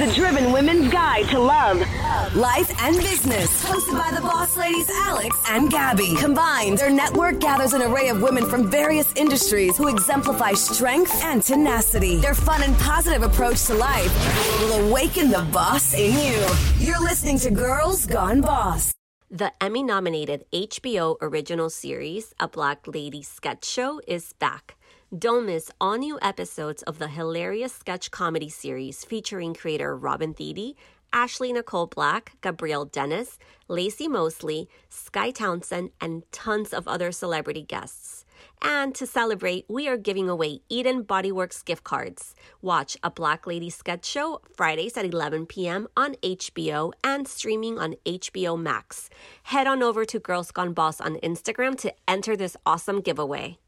the Driven Women's Guide to Love, Life, and Business. Hosted by the boss ladies Alex and Gabby. Combined, their network gathers an array of women from various industries who exemplify strength and tenacity. Their fun and positive approach to life will awaken the boss in you. You're listening to Girls Gone Boss. The Emmy nominated HBO original series, A Black Lady Sketch Show, is back. Don't miss all new episodes of the hilarious sketch comedy series featuring creator Robin Thede, Ashley Nicole Black, Gabrielle Dennis, Laci Mosley, Skye Townsend, and tons of other celebrity guests. And to celebrate, we are giving away Eden Bodyworks gift cards. Watch A Black Lady Sketch Show Fridays at 11 p.m. on HBO and streaming on HBO Max. Head on over to Girls Gone Boss on Instagram to enter this awesome giveaway.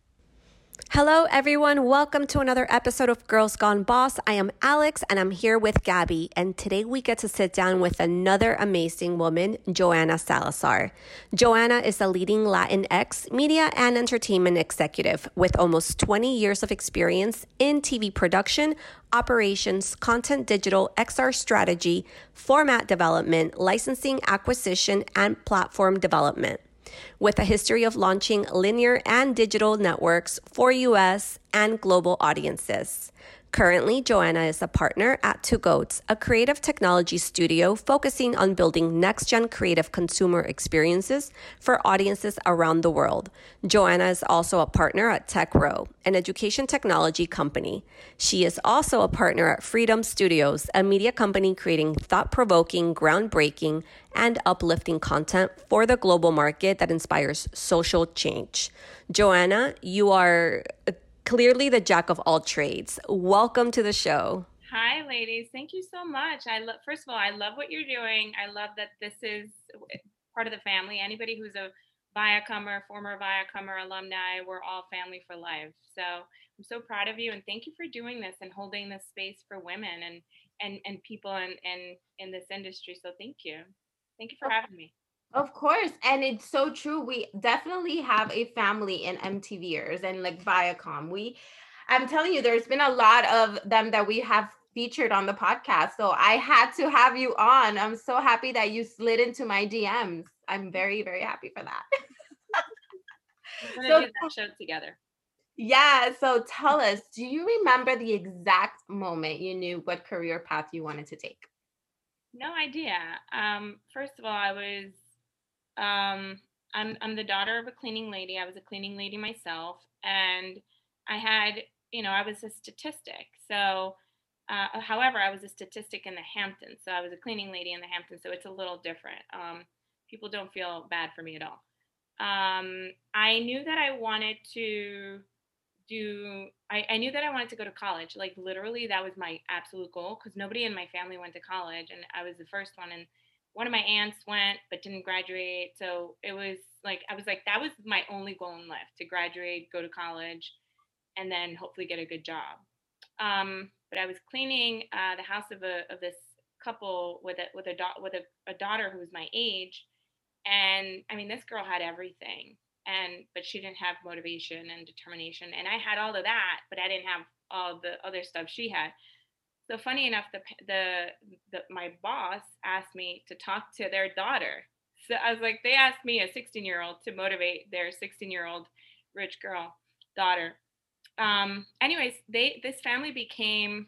Hello, everyone. Welcome to another episode of Girls Gone Boss. I am Alex and I'm here with Gabby. And today we get to sit down with another amazing woman, Joanna Salazar. Joanna is a leading Latinx media and entertainment executive with almost 20 years of experience in TV production, operations, content digital, XR strategy, format development, licensing, acquisition, and platform development with a history of launching linear and digital networks for US and global audiences. Currently, Joanna is a partner at Two Goats, a creative technology studio focusing on building next gen creative consumer experiences for audiences around the world. Joanna is also a partner at TechRow, an education technology company. She is also a partner at Freedom Studios, a media company creating thought provoking, groundbreaking, and uplifting content for the global market that inspires social change. Joanna, you are clearly the jack of all trades. Welcome to the show. Hi, ladies. Thank you so much. I love. First of all, I love what you're doing. I love that this is part of the family. Anybody who's a Viacomer, former Viacomer alumni, we're all family for life. So I'm so proud of you, and thank you for doing this and holding this space for women and and and people in in in this industry. So thank you. Thank you for having me. Of course. And it's so true. We definitely have a family in MTVers and like Viacom. We I'm telling you, there's been a lot of them that we have featured on the podcast. So I had to have you on. I'm so happy that you slid into my DMs. I'm very, very happy for that. We're gonna so, do that show together. Yeah. So tell us, do you remember the exact moment you knew what career path you wanted to take? No idea. Um, first of all, I was um, I'm I'm the daughter of a cleaning lady. I was a cleaning lady myself, and I had you know I was a statistic. So, uh, however, I was a statistic in the Hamptons. So I was a cleaning lady in the Hamptons. So it's a little different. Um, people don't feel bad for me at all. Um, I knew that I wanted to do. I, I knew that I wanted to go to college. Like literally, that was my absolute goal because nobody in my family went to college, and I was the first one. And one of my aunts went but didn't graduate. So it was like I was like that was my only goal in life to graduate, go to college, and then hopefully get a good job. Um, but I was cleaning uh, the house of a of this couple with a with a with a, a daughter who was my age, and I mean this girl had everything, and but she didn't have motivation and determination, and I had all of that, but I didn't have all the other stuff she had. So funny enough, the, the, the my boss asked me to talk to their daughter. So I was like, they asked me, a 16 year old, to motivate their 16 year old rich girl daughter. Um, anyways, they this family became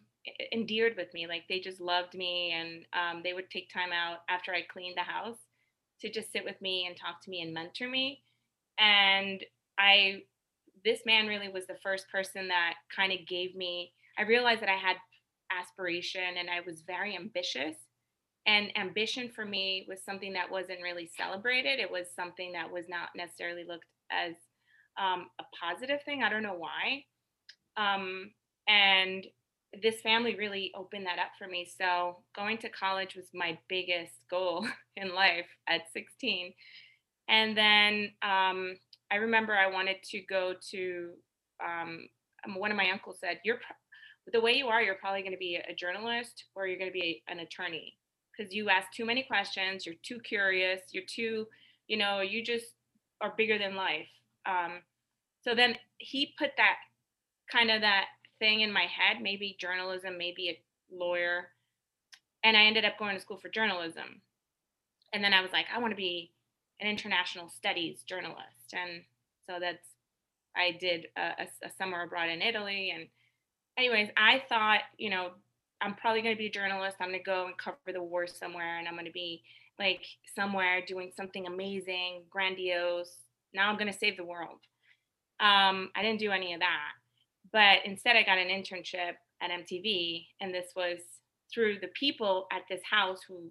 endeared with me. Like they just loved me, and um, they would take time out after I cleaned the house to just sit with me and talk to me and mentor me. And I, this man really was the first person that kind of gave me. I realized that I had aspiration and I was very ambitious. And ambition for me was something that wasn't really celebrated. It was something that was not necessarily looked as um, a positive thing. I don't know why. Um, and this family really opened that up for me. So going to college was my biggest goal in life at 16. And then um, I remember I wanted to go to um, one of my uncles said, "You're the way you are, you're probably going to be a journalist or you're going to be an attorney because you ask too many questions. You're too curious. You're too, you know, you just are bigger than life. Um, so then he put that kind of that thing in my head, maybe journalism, maybe a lawyer. and I ended up going to school for journalism. And then I was like, I want to be an international studies journalist. And so that's, I did a, a, a summer abroad in Italy. And, anyways, I thought, you know, I'm probably going to be a journalist. I'm going to go and cover the war somewhere, and I'm going to be like somewhere doing something amazing, grandiose. Now I'm going to save the world. Um, I didn't do any of that. But instead, I got an internship at MTV, and this was through the people at this house who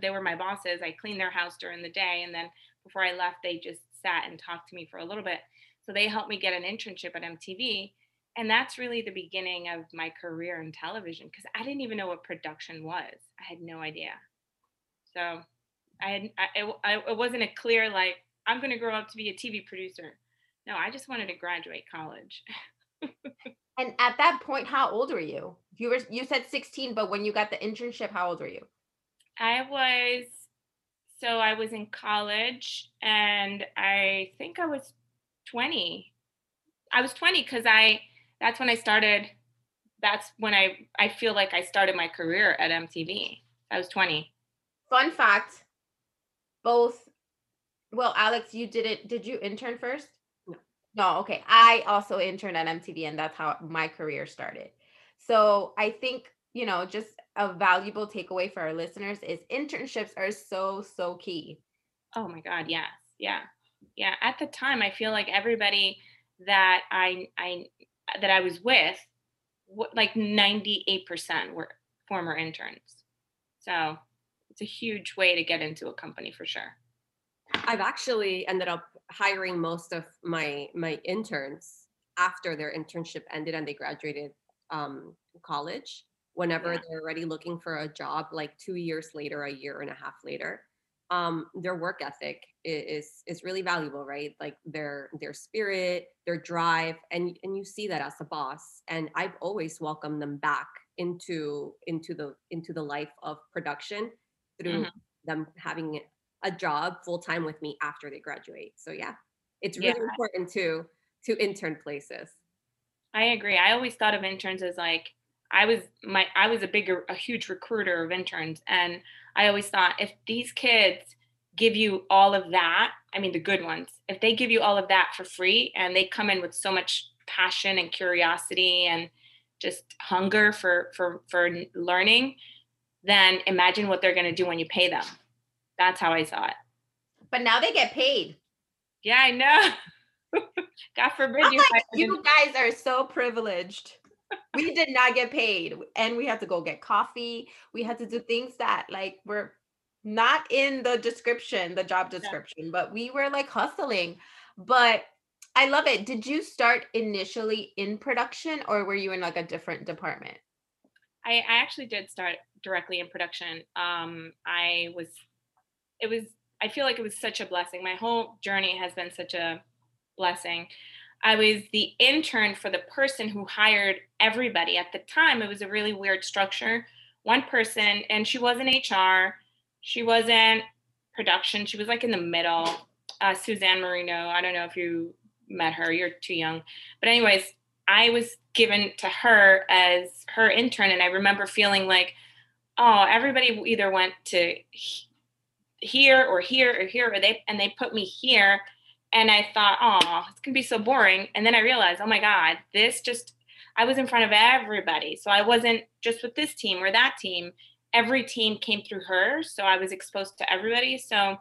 they were my bosses. I cleaned their house during the day, and then before I left, they just sat and talked to me for a little bit. So they helped me get an internship at MTV, and that's really the beginning of my career in television because I didn't even know what production was. I had no idea. So I had I, it, it wasn't a clear like I'm going to grow up to be a TV producer. No, I just wanted to graduate college. and at that point, how old were you? You were you said 16, but when you got the internship, how old were you? I was so I was in college and I think I was 20. I was 20 cuz I that's when I started that's when I I feel like I started my career at MTV. I was 20. Fun fact. Both well, Alex, you did it. Did you intern first? No. No, okay. I also interned at MTV and that's how my career started. So I think, you know, just a valuable takeaway for our listeners is internships are so, so key. Oh my God, yes. Yeah. Yeah. At the time, I feel like everybody that I I that I was with, like 98% were former interns. So it's a huge way to get into a company for sure. I've actually ended up hiring most of my my interns after their internship ended and they graduated um, college. Whenever yeah. they're already looking for a job, like two years later, a year and a half later, um, their work ethic is is really valuable, right? Like their their spirit, their drive, and and you see that as a boss. And I've always welcomed them back into into the into the life of production through mm-hmm. them having a job full time with me after they graduate. So yeah, it's really yeah. important to to intern places. I agree. I always thought of interns as like I was my I was a bigger a huge recruiter of interns and I always thought if these kids give you all of that, I mean the good ones, if they give you all of that for free and they come in with so much passion and curiosity and just hunger for for for learning, then imagine what they're going to do when you pay them. That's how I saw it. But now they get paid. Yeah, I know. God forbid you. Like you guys are so privileged. We did not get paid, and we had to go get coffee. We had to do things that like were not in the description, the job description, yeah. but we were like hustling. But I love it. Did you start initially in production, or were you in like a different department? I, I actually did start directly in production. Um, I was, it was, I feel like it was such a blessing. My whole journey has been such a blessing. I was the intern for the person who hired everybody. At the time, it was a really weird structure. One person, and she wasn't HR, she wasn't production, she was like in the middle. Uh, Suzanne Marino, I don't know if you met her, you're too young. But, anyways, I was given to her as her intern, and I remember feeling like, oh, everybody either went to here or here or here, or they and they put me here, and I thought, oh, it's gonna be so boring. And then I realized, oh my god, this just I was in front of everybody, so I wasn't just with this team or that team. Every team came through her, so I was exposed to everybody. So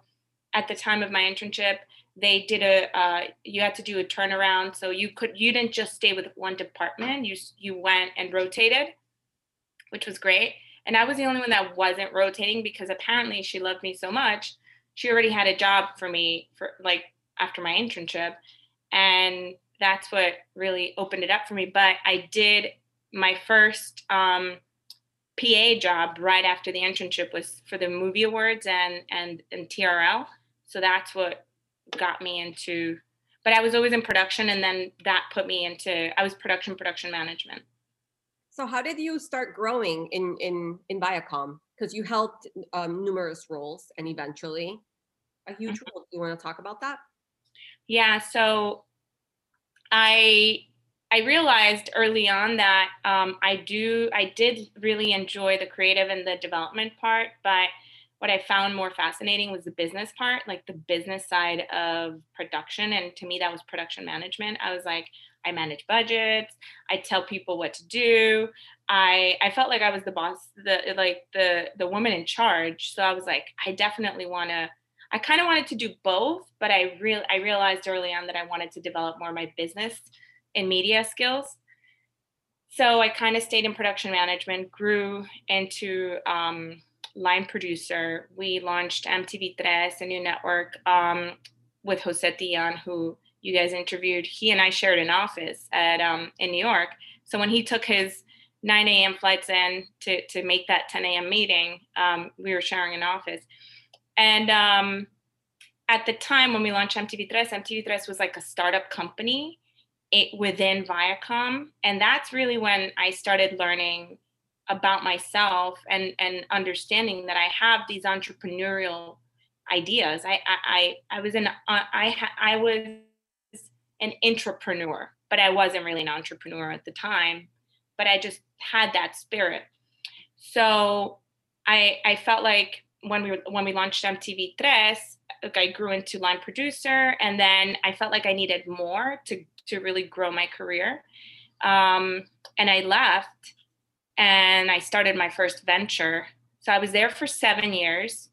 at the time of my internship, they did a uh, you had to do a turnaround so you could you didn't just stay with one department you you went and rotated which was great and i was the only one that wasn't rotating because apparently she loved me so much she already had a job for me for like after my internship and that's what really opened it up for me but i did my first um, pa job right after the internship was for the movie awards and and and trl so that's what got me into but I was always in production and then that put me into I was production production management. So how did you start growing in in in Viacom? Because you held um, numerous roles and eventually a huge mm-hmm. role. Do you want to talk about that? Yeah, so I I realized early on that um, I do, I did really enjoy the creative and the development part, but what I found more fascinating was the business part, like the business side of production. And to me, that was production management. I was like, I manage budgets. I tell people what to do. I I felt like I was the boss, the like the the woman in charge. So I was like, I definitely want to. I kind of wanted to do both, but I real I realized early on that I wanted to develop more my business and media skills. So I kind of stayed in production management, grew into um, line producer. We launched MTV Tres, a new network um, with Jose Tillan, who you guys interviewed. He and I shared an office at um, in New York. So when he took his 9 a.m. flights in to to make that 10 a.m. meeting, um, we were sharing an office. And um, at the time when we launched MTV Tres, MTV Tres was like a startup company it, within Viacom, and that's really when I started learning about myself and and understanding that I have these entrepreneurial ideas. I I I, was an I I was an entrepreneur, but I wasn't really an entrepreneur at the time. But I just had that spirit. So I I felt like when we when we launched MTV Tres, like I grew into line producer, and then I felt like I needed more to to really grow my career. Um, and I left and I started my first venture. So I was there for seven years,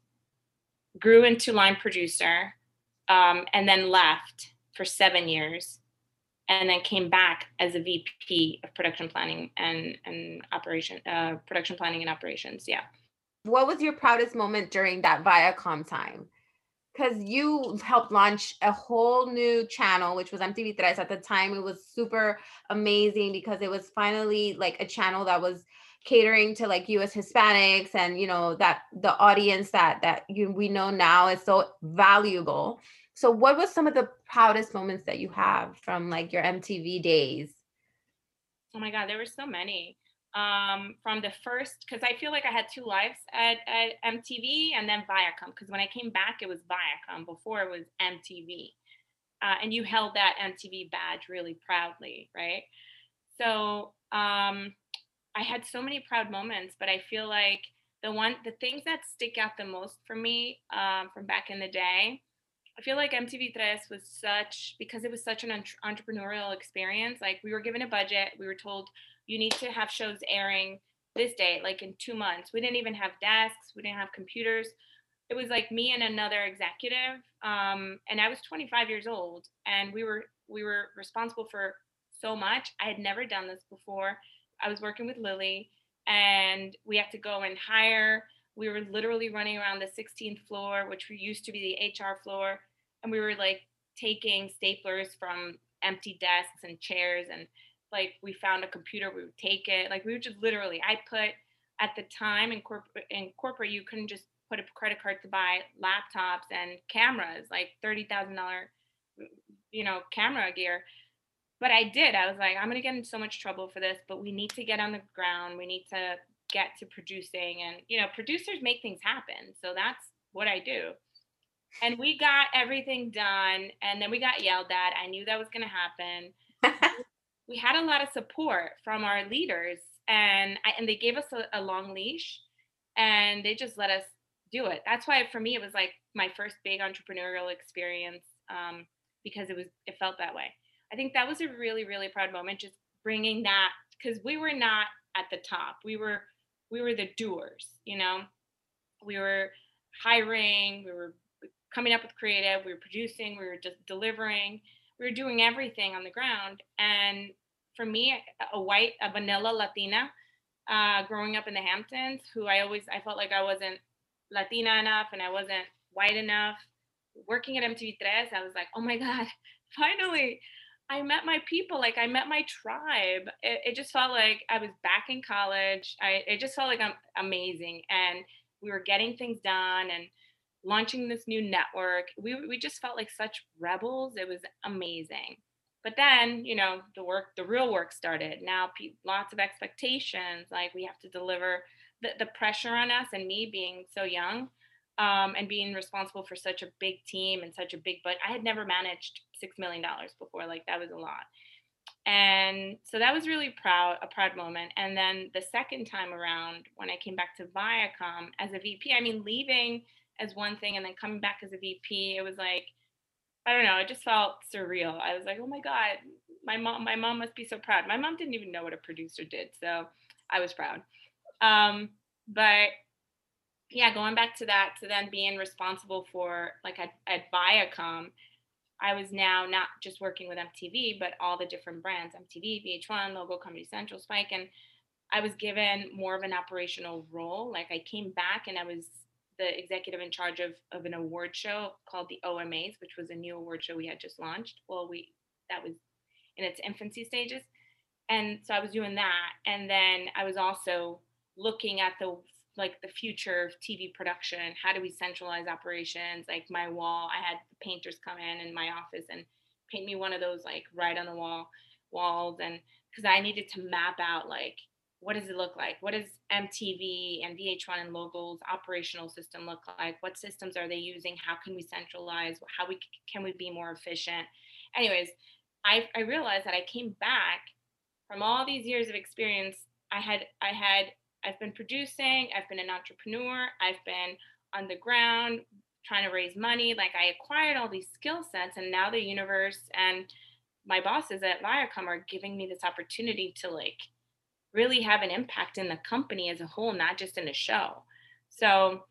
grew into line producer, um, and then left for seven years, and then came back as a VP of production planning and and operation uh, production planning and operations. Yeah. What was your proudest moment during that Viacom time? because you helped launch a whole new channel, which was MTV Tres. At the time, it was super amazing because it was finally like a channel that was catering to like US Hispanics and you know that the audience that that you we know now is so valuable. So what was some of the proudest moments that you have from like your MTV days? Oh my god, there were so many um, from the first because I feel like I had two lives at, at MTV and then Viacom because when I came back it was Viacom before it was MTV, uh, and you held that MTV badge really proudly, right? So um, I had so many proud moments, but I feel like the one the things that stick out the most for me um, from back in the day. I feel like MTV Tres was such because it was such an entrepreneurial experience. Like we were given a budget, we were told you need to have shows airing this day, like in two months. We didn't even have desks, we didn't have computers. It was like me and another executive, um, and I was 25 years old, and we were we were responsible for so much. I had never done this before. I was working with Lily, and we had to go and hire. We were literally running around the 16th floor, which used to be the HR floor, and we were like taking staplers from empty desks and chairs and like we found a computer, we would take it. Like we would just literally, I put at the time in corporate in corporate, you couldn't just put a credit card to buy laptops and cameras, like thirty thousand dollar, you know, camera gear. But I did. I was like, I'm gonna get in so much trouble for this, but we need to get on the ground. We need to get to producing, and you know, producers make things happen. So that's what I do. And we got everything done, and then we got yelled at. I knew that was gonna happen. we had a lot of support from our leaders and I, and they gave us a, a long leash and they just let us do it. That's why for me it was like my first big entrepreneurial experience um, because it was it felt that way. I think that was a really really proud moment just bringing that because we were not at the top. We were we were the doers, you know. We were hiring, we were coming up with creative, we were producing, we were just delivering, we were doing everything on the ground and for me, a white, a vanilla Latina, uh, growing up in the Hamptons, who I always I felt like I wasn't Latina enough and I wasn't white enough. Working at MTV Tres, I was like, oh my god, finally, I met my people. Like I met my tribe. It, it just felt like I was back in college. I it just felt like I'm amazing, and we were getting things done and launching this new network. We we just felt like such rebels. It was amazing but then you know the work the real work started now lots of expectations like we have to deliver the, the pressure on us and me being so young um, and being responsible for such a big team and such a big but i had never managed six million dollars before like that was a lot and so that was really proud a proud moment and then the second time around when i came back to viacom as a vp i mean leaving as one thing and then coming back as a vp it was like i don't know it just felt surreal i was like oh my god my mom my mom must be so proud my mom didn't even know what a producer did so i was proud um, but yeah going back to that to then being responsible for like at, at viacom I was now not just working with MTV, but all the different brands MTV, VH1, Logo, Comedy Central, Spike. And I was given more of an operational role. Like I came back and I was the executive in charge of, of an award show called the OMAs, which was a new award show we had just launched. Well, we that was in its infancy stages. And so I was doing that. And then I was also looking at the like the future of TV production. How do we centralize operations? Like my wall, I had painters come in in my office and paint me one of those like right on the wall walls, and because I needed to map out like what does it look like? What does MTV and VH1 and Logos operational system look like? What systems are they using? How can we centralize? How we can we be more efficient? Anyways, I I realized that I came back from all these years of experience. I had I had I've been producing, I've been an entrepreneur, I've been on the ground trying to raise money. Like I acquired all these skill sets, and now the universe and my bosses at Viacom are giving me this opportunity to like really have an impact in the company as a whole, not just in a show. So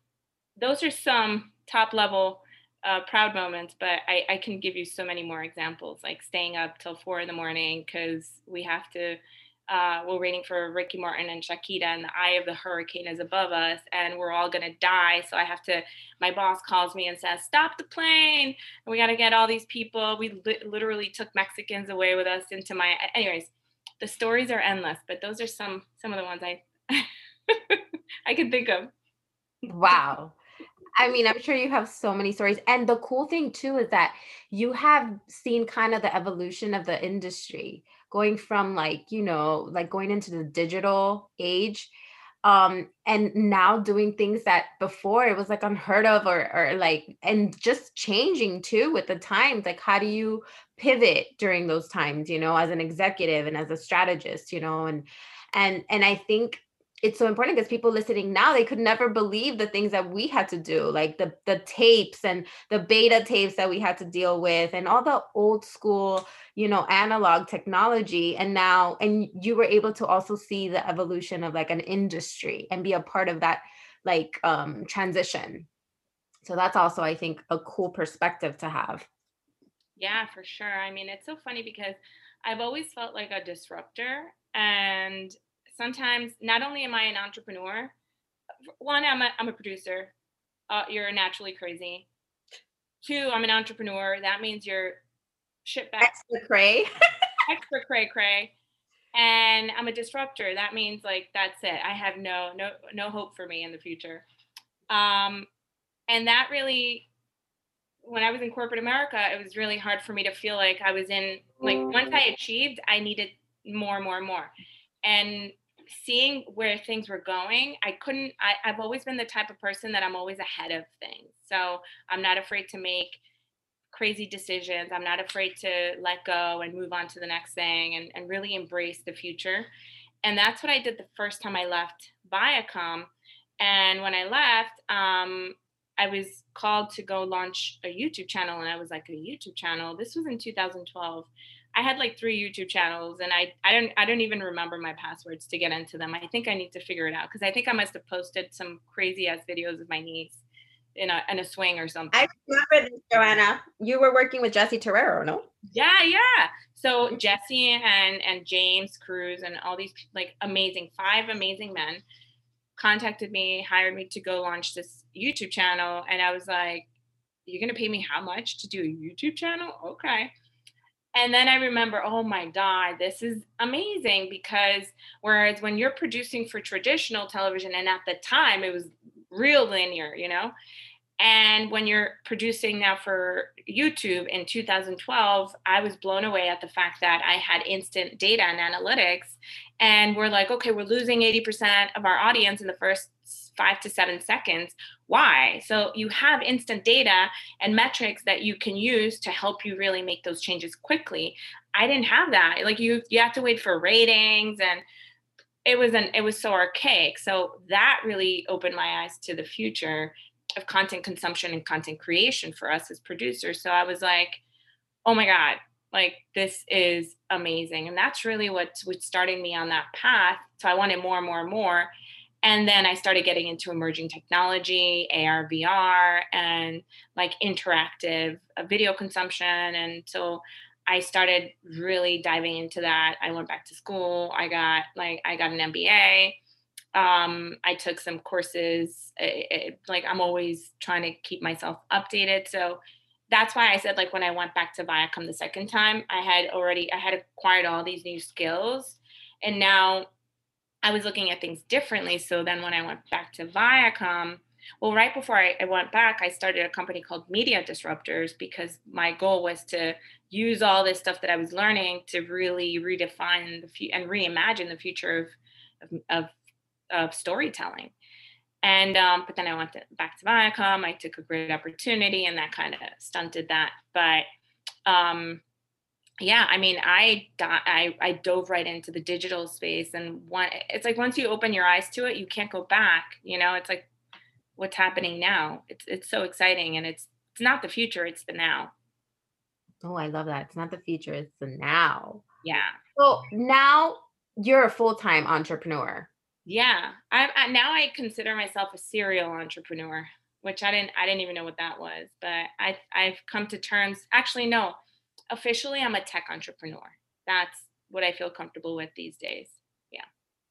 those are some top level uh, proud moments, but I, I can give you so many more examples, like staying up till four in the morning because we have to uh, we're waiting for Ricky Martin and Shakira, and the eye of the hurricane is above us, and we're all gonna die. So I have to. My boss calls me and says, "Stop the plane! We got to get all these people." We li- literally took Mexicans away with us into my. Anyways, the stories are endless, but those are some some of the ones I I can think of. Wow. I mean, I'm sure you have so many stories. And the cool thing too is that you have seen kind of the evolution of the industry going from like you know like going into the digital age um and now doing things that before it was like unheard of or or like and just changing too with the times like how do you pivot during those times you know as an executive and as a strategist you know and and and i think it's so important because people listening now they could never believe the things that we had to do like the the tapes and the beta tapes that we had to deal with and all the old school you know analog technology. And now and you were able to also see the evolution of like an industry and be a part of that like um transition. So that's also i think a cool perspective to have. Yeah for sure. I mean it's so funny because i've always felt like a disruptor and sometimes not only am I an entrepreneur, one, I'm a, I'm a producer. Uh, you're naturally crazy. Two, I'm an entrepreneur. That means you're shit back. Extra cray. extra cray cray. And I'm a disruptor. That means like that's it. I have no no no hope for me in the future. Um, and that really, when I was in corporate America, it was really hard for me to feel like I was in like once I achieved, I needed more, more, more. And seeing where things were going, I couldn't, I, I've always been the type of person that I'm always ahead of things. So I'm not afraid to make crazy decisions. I'm not afraid to let go and move on to the next thing and, and really embrace the future. And that's what I did the first time I left Viacom. And when I left, um, I was called to go launch a YouTube channel. And I was like, a YouTube channel? This was in 2012. I had like three YouTube channels and I I don't I don't even remember my passwords to get into them. I think I need to figure it out because I think I must have posted some crazy ass videos of my niece in a in a swing or something. I remember this, Joanna. You were working with Jesse Terrero, no? Yeah, yeah. So mm-hmm. Jesse and and James Cruz and all these like amazing five amazing men contacted me, hired me to go launch this YouTube channel, and I was like, "You're gonna pay me how much to do a YouTube channel? Okay." And then I remember, oh my God, this is amazing because whereas when you're producing for traditional television, and at the time it was real linear, you know, and when you're producing now for YouTube in 2012, I was blown away at the fact that I had instant data and analytics. And we're like, okay, we're losing 80% of our audience in the first five to seven seconds. Why? So you have instant data and metrics that you can use to help you really make those changes quickly. I didn't have that. Like you you have to wait for ratings and it was an it was so archaic. So that really opened my eyes to the future of content consumption and content creation for us as producers. So I was like, oh my God, like this is amazing. And that's really what what started me on that path. So I wanted more and more and more. And then I started getting into emerging technology, AR, VR, and like interactive uh, video consumption. And so I started really diving into that. I went back to school. I got like I got an MBA. Um, I took some courses. It, it, like I'm always trying to keep myself updated. So that's why I said like when I went back to Viacom the second time, I had already I had acquired all these new skills, and now I was looking at things differently. So then when I went back to Viacom, well, right before I, I, went back, I started a company called Media Disruptors because my goal was to use all this stuff that I was learning to really redefine the fu- and reimagine the future of, of, of, of storytelling. And um, but then I went to, back to Viacom. I took a great opportunity, and that kind of stunted that. But um, yeah, I mean, I got I I dove right into the digital space, and one it's like once you open your eyes to it, you can't go back. You know, it's like what's happening now. It's it's so exciting, and it's it's not the future; it's the now. Oh, I love that. It's not the future; it's the now. Yeah. So now you're a full time entrepreneur. Yeah, I, I now I consider myself a serial entrepreneur, which I didn't I didn't even know what that was, but I I've come to terms. Actually, no, officially I'm a tech entrepreneur. That's what I feel comfortable with these days. Yeah.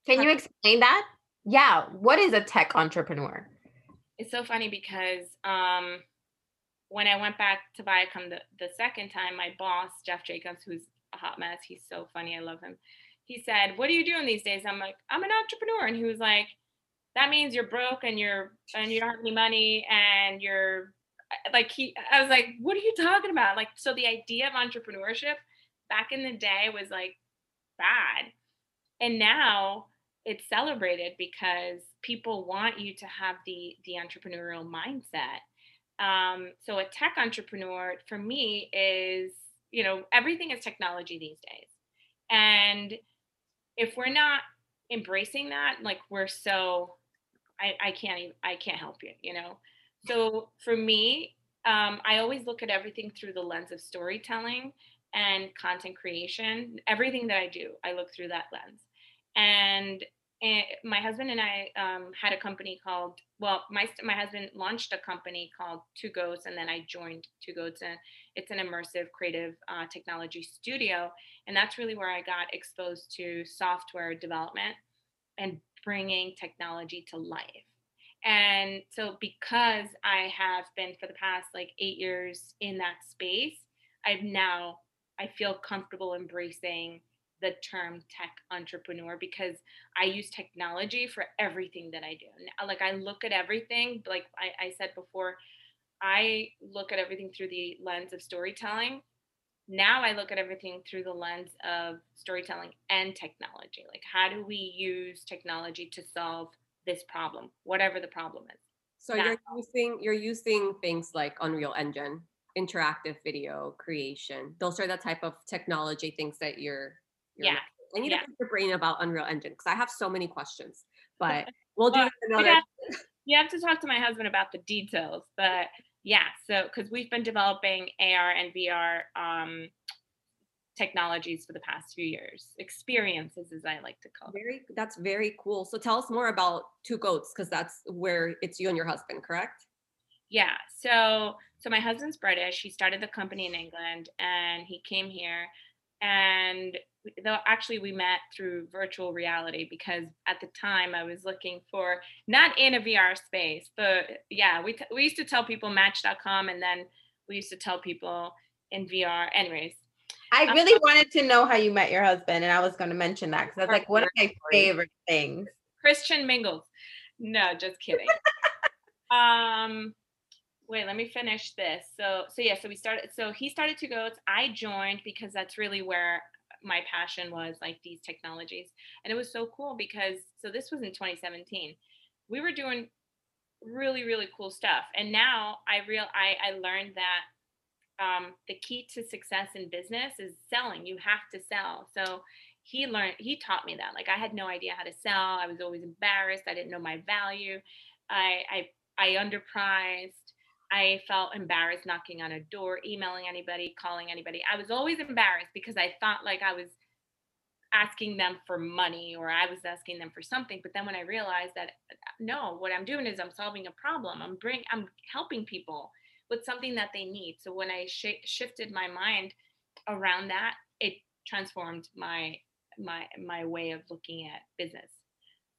Can you explain that? Yeah. What is a tech entrepreneur? It's so funny because um, when I went back to Viacom the, the second time, my boss, Jeff Jacobs, who's a hot mess, he's so funny. I love him he said, "What are you doing these days?" I'm like, "I'm an entrepreneur," and he was like, "That means you're broke and you're and you don't have any money and you're like he." I was like, "What are you talking about?" Like, so the idea of entrepreneurship back in the day was like bad, and now it's celebrated because people want you to have the the entrepreneurial mindset. Um, so a tech entrepreneur for me is you know everything is technology these days and if we're not embracing that, like we're so I, I can't even I can't help you, you know. So for me, um, I always look at everything through the lens of storytelling and content creation. Everything that I do, I look through that lens. And and my husband and I um, had a company called well my my husband launched a company called Two Goats and then I joined Two Goats and it's an immersive creative uh, technology studio and that's really where I got exposed to software development and bringing technology to life and so because I have been for the past like eight years in that space I've now I feel comfortable embracing the term tech entrepreneur because I use technology for everything that I do. Like I look at everything, like I, I said before, I look at everything through the lens of storytelling. Now I look at everything through the lens of storytelling and technology. Like how do we use technology to solve this problem, whatever the problem is. So you're using you're using things like Unreal Engine, interactive video creation. Those are the type of technology things that you're yeah. I need yeah. to pick your brain about Unreal Engine because I have so many questions, but we'll do another. Have, you have to talk to my husband about the details, but yeah, so because we've been developing AR and VR um, technologies for the past few years, experiences as I like to call. Very, that's very cool. So tell us more about Two Goats because that's where it's you and your husband, correct? Yeah. So so my husband's British. He started the company in England, and he came here and though actually we met through virtual reality because at the time I was looking for not in a VR space, but yeah, we t- we used to tell people Match.com, and then we used to tell people in VR. Anyways, I um, really wanted to know how you met your husband, and I was going to mention that because I was like, one of my favorite things. Christian Mingles. No, just kidding. um, wait, let me finish this. So, so yeah, so we started. So he started Two Goats. I joined because that's really where my passion was, like these technologies, and it was so cool because so this was in 2017. We were doing really really cool stuff, and now I real I I learned that um, the key to success in business is selling. You have to sell. So he learned, he taught me that. Like I had no idea how to sell. I was always embarrassed. I didn't know my value. I, I, I underpriced. I felt embarrassed knocking on a door, emailing anybody, calling anybody. I was always embarrassed because I thought like I was asking them for money or I was asking them for something. But then when I realized that no, what I'm doing is I'm solving a problem. I'm bring I'm helping people with something that they need. So when I sh- shifted my mind around that, it transformed my my my way of looking at business.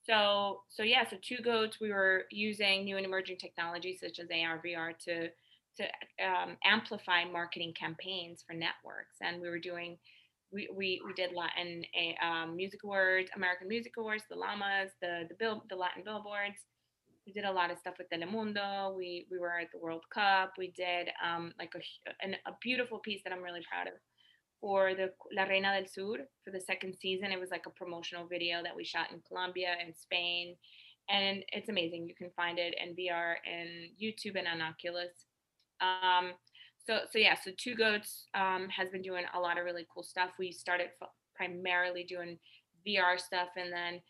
So so yeah, so two goats we were using new and emerging technologies such as AR VR to to um, amplify marketing campaigns for networks, and we were doing we we, we did Latin um, music awards, American Music Awards, the Llamas, the the bill the Latin billboards. We did a lot of stuff with Telemundo. We we were at the World Cup. We did um, like a, a, a beautiful piece that I'm really proud of for the La Reina del Sur for the second season. It was like a promotional video that we shot in Colombia and Spain, and it's amazing. You can find it in VR and YouTube and on Oculus. Um, so so yeah so two goats um, has been doing a lot of really cool stuff we started f- primarily doing vr stuff and then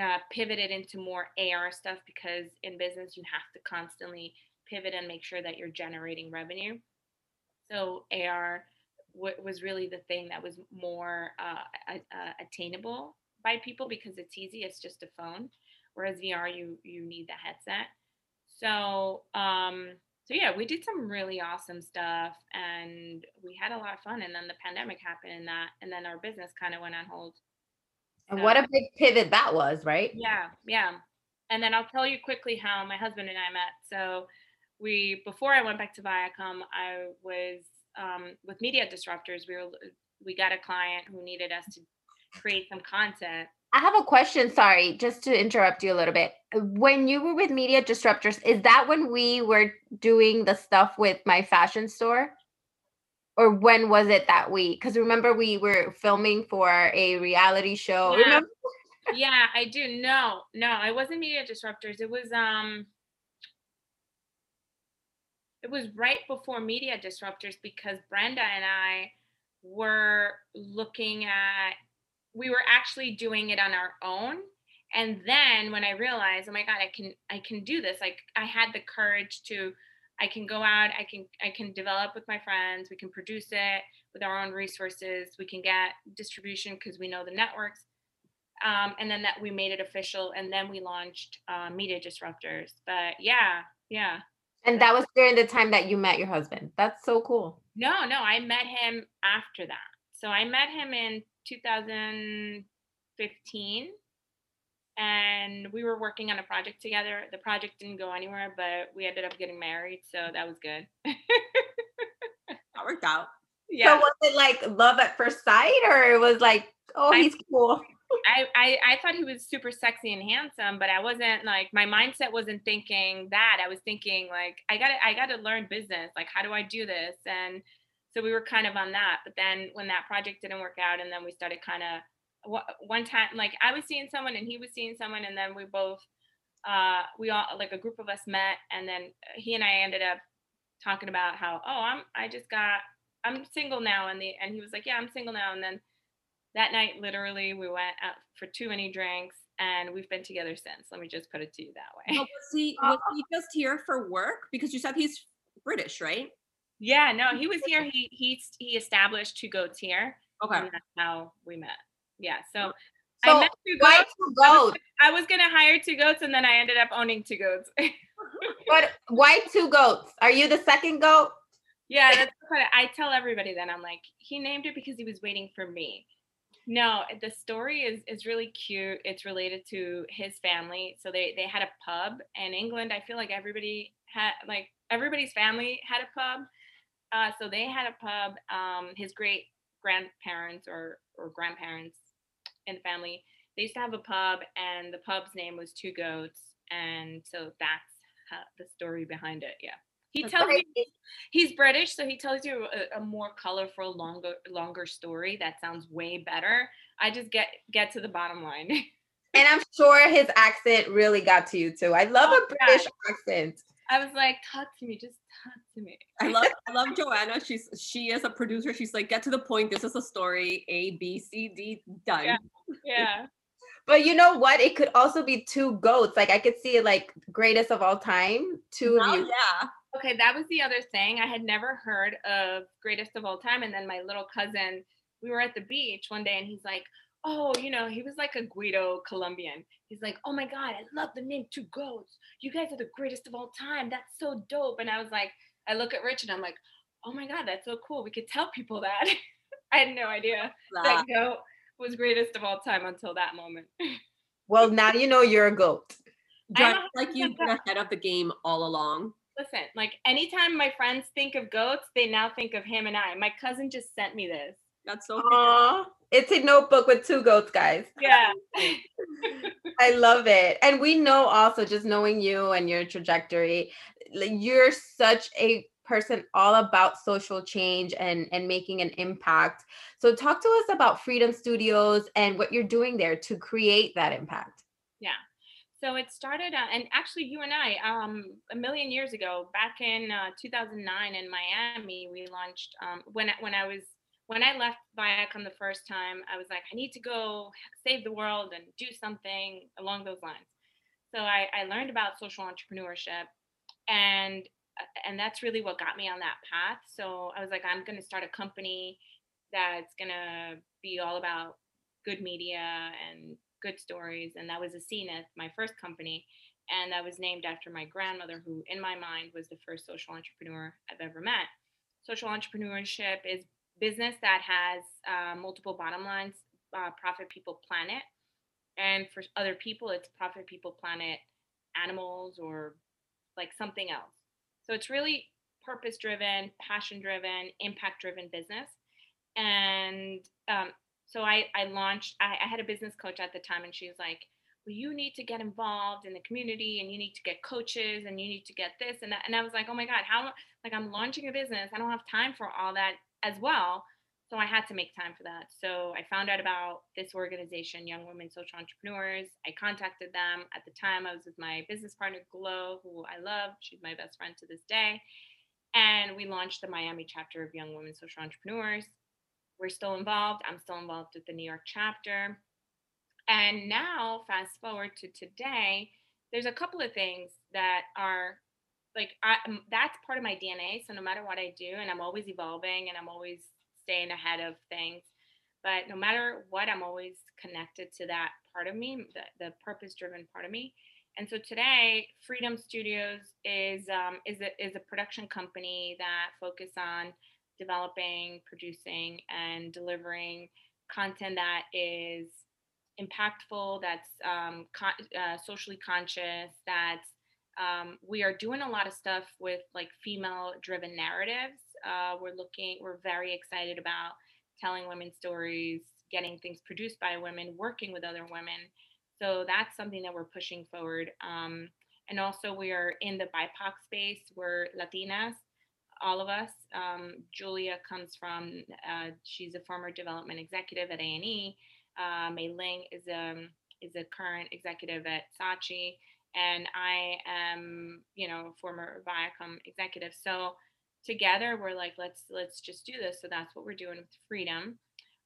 uh, pivoted into more ar stuff because in business you have to constantly pivot and make sure that you're generating revenue so ar w- was really the thing that was more uh, attainable by people because it's easy it's just a phone whereas vr you you need the headset so um so yeah, we did some really awesome stuff and we had a lot of fun. And then the pandemic happened and that, and then our business kind of went on hold. And what a big pivot that was, right? Yeah, yeah. And then I'll tell you quickly how my husband and I met. So we, before I went back to Viacom, I was um, with Media Disruptors. We were, we got a client who needed us to create some content I have a question. Sorry, just to interrupt you a little bit. When you were with Media Disruptors, is that when we were doing the stuff with my fashion store? Or when was it that week? Because remember, we were filming for a reality show. Yeah. Remember? yeah, I do. No, no, it wasn't Media Disruptors. It was um, it was right before Media Disruptors because Brenda and I were looking at we were actually doing it on our own and then when i realized oh my god i can i can do this like i had the courage to i can go out i can i can develop with my friends we can produce it with our own resources we can get distribution because we know the networks um, and then that we made it official and then we launched uh, media disruptors but yeah yeah. And that was during the time that you met your husband. That's so cool. No no i met him after that. So i met him in 2015 and we were working on a project together. The project didn't go anywhere, but we ended up getting married, so that was good. that worked out. Yeah. So was it like love at first sight, or it was like, oh, he's I, cool? I, I I thought he was super sexy and handsome, but I wasn't like my mindset wasn't thinking that. I was thinking like I got to I got to learn business. Like how do I do this? And so we were kind of on that but then when that project didn't work out and then we started kind of one time like i was seeing someone and he was seeing someone and then we both uh we all like a group of us met and then he and i ended up talking about how oh i'm i just got i'm single now and the and he was like yeah i'm single now and then that night literally we went out for too many drinks and we've been together since let me just put it to you that way was he was he just here for work because you said he's british right yeah, no, he was here. He he he established two goats here. Okay, that's how we met. Yeah, so. So I met two goats. Two goats? I, was, I was gonna hire two goats, and then I ended up owning two goats. but why two goats? Are you the second goat? Yeah, that's what I tell everybody. Then I'm like, he named it because he was waiting for me. No, the story is is really cute. It's related to his family. So they they had a pub in England. I feel like everybody had like everybody's family had a pub. Uh, so they had a pub. Um, his great grandparents or or grandparents in the family, they used to have a pub, and the pub's name was Two Goats, and so that's how, the story behind it. Yeah, he tells you he's British, so he tells you a, a, more colorful, longer longer story that sounds way better. I just get get to the bottom line. and I'm sure his accent really got to you too. I love oh, a British yeah. accent. I was like, talk to me, just talk to to me. I love I love Joanna. She's she is a producer. She's like, get to the point. This is a story. A B C D done. Yeah. Yeah. But you know what? It could also be two goats. Like I could see it like greatest of all time. Two Now, of oh, you. yeah. Okay, that was the other thing. I had never heard of Greatest of All Time. And then my little cousin, we were at the beach one day and he's like, Oh, you know, he was like a Guido Colombian. He's like, Oh my God, I love the name Two Goats. You guys are the greatest of all time. That's so dope. And I was like, I look at Rich and I'm like, Oh my God, that's so cool. We could tell people that. I had no idea that goat was greatest of all time until that moment. Well, now you know you're a goat. Don't like you've been ahead of the game all along. Listen, like anytime my friends think of goats, they now think of him and I. My cousin just sent me this. That's so Aw, it's a notebook with two goats, guys. Yeah. I love it. And we know also just knowing you and your trajectory, you're such a person all about social change and and making an impact. So talk to us about Freedom Studios and what you're doing there to create that impact. Yeah. So it started, uh, and actually, you and I, um, a million years ago, back in uh, 2009 in Miami, we launched. Um, when I- when I was when I left Viacom the first time, I was like, I need to go save the world and do something along those lines. So I, I learned about social entrepreneurship, and and that's really what got me on that path. So I was like, I'm going to start a company that's going to be all about good media and good stories. And that was a Zenith, my first company. And that was named after my grandmother, who, in my mind, was the first social entrepreneur I've ever met. Social entrepreneurship is business that has uh, multiple bottom lines uh, profit, people, planet. And for other people, it's profit, people, planet, animals, or like something else. So it's really purpose driven, passion driven, impact driven business. And um, so I, I launched, I, I had a business coach at the time, and she was like, well, you need to get involved in the community and you need to get coaches and you need to get this and that. And I was like, oh my God, how, like, I'm launching a business. I don't have time for all that as well. So I had to make time for that. So I found out about this organization, Young Women Social Entrepreneurs. I contacted them. At the time, I was with my business partner, Glow, who I love. She's my best friend to this day. And we launched the Miami chapter of Young Women Social Entrepreneurs. We're still involved. I'm still involved with the New York chapter. And now, fast forward to today, there's a couple of things that are like I, um, that's part of my DNA. So no matter what I do, and I'm always evolving and I'm always staying ahead of things. But no matter what, I'm always connected to that part of me, the, the purpose-driven part of me. And so today, Freedom Studios is um, is a, is a production company that focus on developing, producing, and delivering content that is impactful, that's um, con- uh, socially conscious, that's um, we are doing a lot of stuff with like female driven narratives. Uh, we're looking, we're very excited about telling women's stories, getting things produced by women, working with other women. So that's something that we're pushing forward. Um, and also, we are in the BIPOC space. We're Latinas, all of us. Um, Julia comes from, uh, she's a former development executive at A&E. Uh, Mei Ling is a, is a current executive at Saatchi and I am, you know, a former Viacom executive. So together we're like, let's let's just do this. So that's what we're doing with Freedom.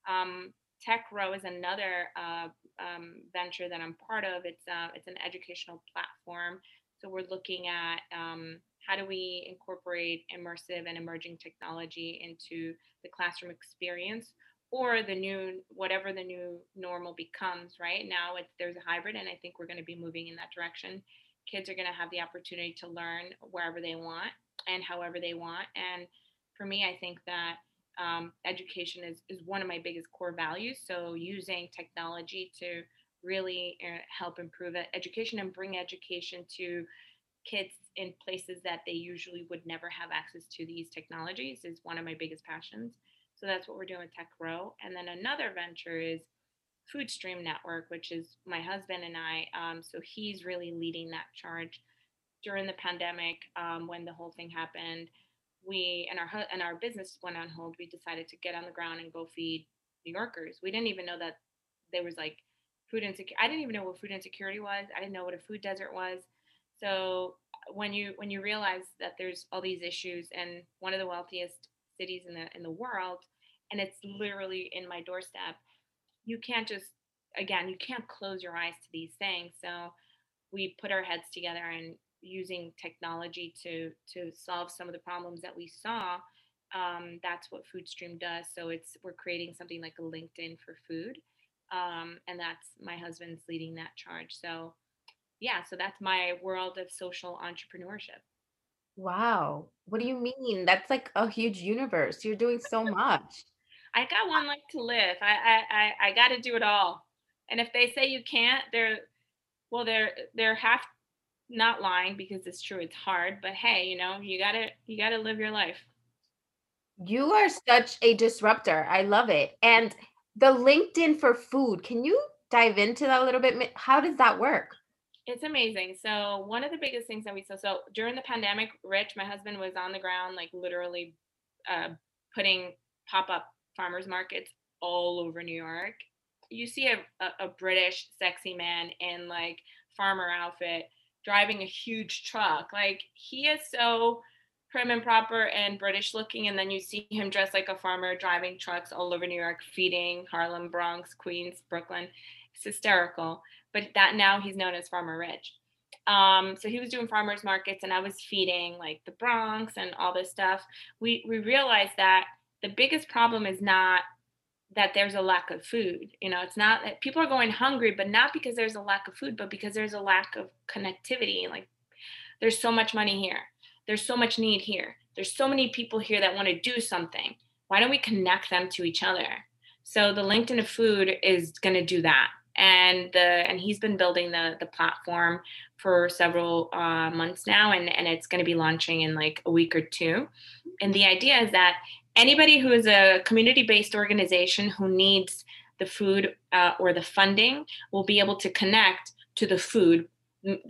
Um, Tech Row is another uh, um, venture that I'm part of. It's uh, it's an educational platform. So we're looking at um, how do we incorporate immersive and emerging technology into the classroom experience or the new whatever the new normal becomes right? Now it's there's a hybrid and i think we're going to be moving in that direction. Kids are going to have the opportunity to learn wherever they want and however they want. And for me i think that um, education is, is one of my biggest core values. So using technology to really uh, help improve education and bring education to kids in places that they usually would never have access to these technologies is one of my biggest passions so that's what we're doing with Tech Row. And then another venture is Food Stream Network, which is my husband and I. Um, so he's really leading that charge during the pandemic um, when the whole thing happened. We and our and our business went on hold. We decided to get on the ground and go feed New Yorkers. We didn't even know that there was like food insecurity. I didn't even know what food insecurity was. I didn't know what a food desert was. so when you when you realize that there's all these issues and one of the wealthiest cities in the in the world and it's literally in my doorstep you can't just again you can't close your eyes to these things so we put our heads together and using technology to to solve some of the problems that we saw um, that's what foodstream does so it's we're creating something like a linkedin for food um, and that's my husband's leading that charge so yeah so that's my world of social entrepreneurship Wow. What do you mean? That's like a huge universe. You're doing so much. I got one life to live. I I I, I got to do it all. And if they say you can't, they're well, they're they're half not lying because it's true. It's hard, but hey, you know, you gotta you gotta live your life. You are such a disruptor. I love it. And the LinkedIn for food, can you dive into that a little bit? How does that work? It's amazing. So one of the biggest things that we saw. So during the pandemic, Rich, my husband, was on the ground, like literally uh, putting pop up farmers markets all over New York. You see a, a, a British sexy man in like farmer outfit driving a huge truck. Like he is so prim and proper and British looking. And then you see him dressed like a farmer driving trucks all over New York, feeding Harlem, Bronx, Queens, Brooklyn. It's hysterical. But that now he's known as Farmer Rich. Um, so he was doing farmers markets and I was feeding like the Bronx and all this stuff. We we realized that the biggest problem is not that there's a lack of food. You know, it's not that people are going hungry, but not because there's a lack of food, but because there's a lack of connectivity. Like there's so much money here. There's so much need here. There's so many people here that want to do something. Why don't we connect them to each other? So the LinkedIn of food is going to do that. And the and he's been building the the platform for several uh, months now, and and it's going to be launching in like a week or two. And the idea is that anybody who is a community based organization who needs the food uh, or the funding will be able to connect to the food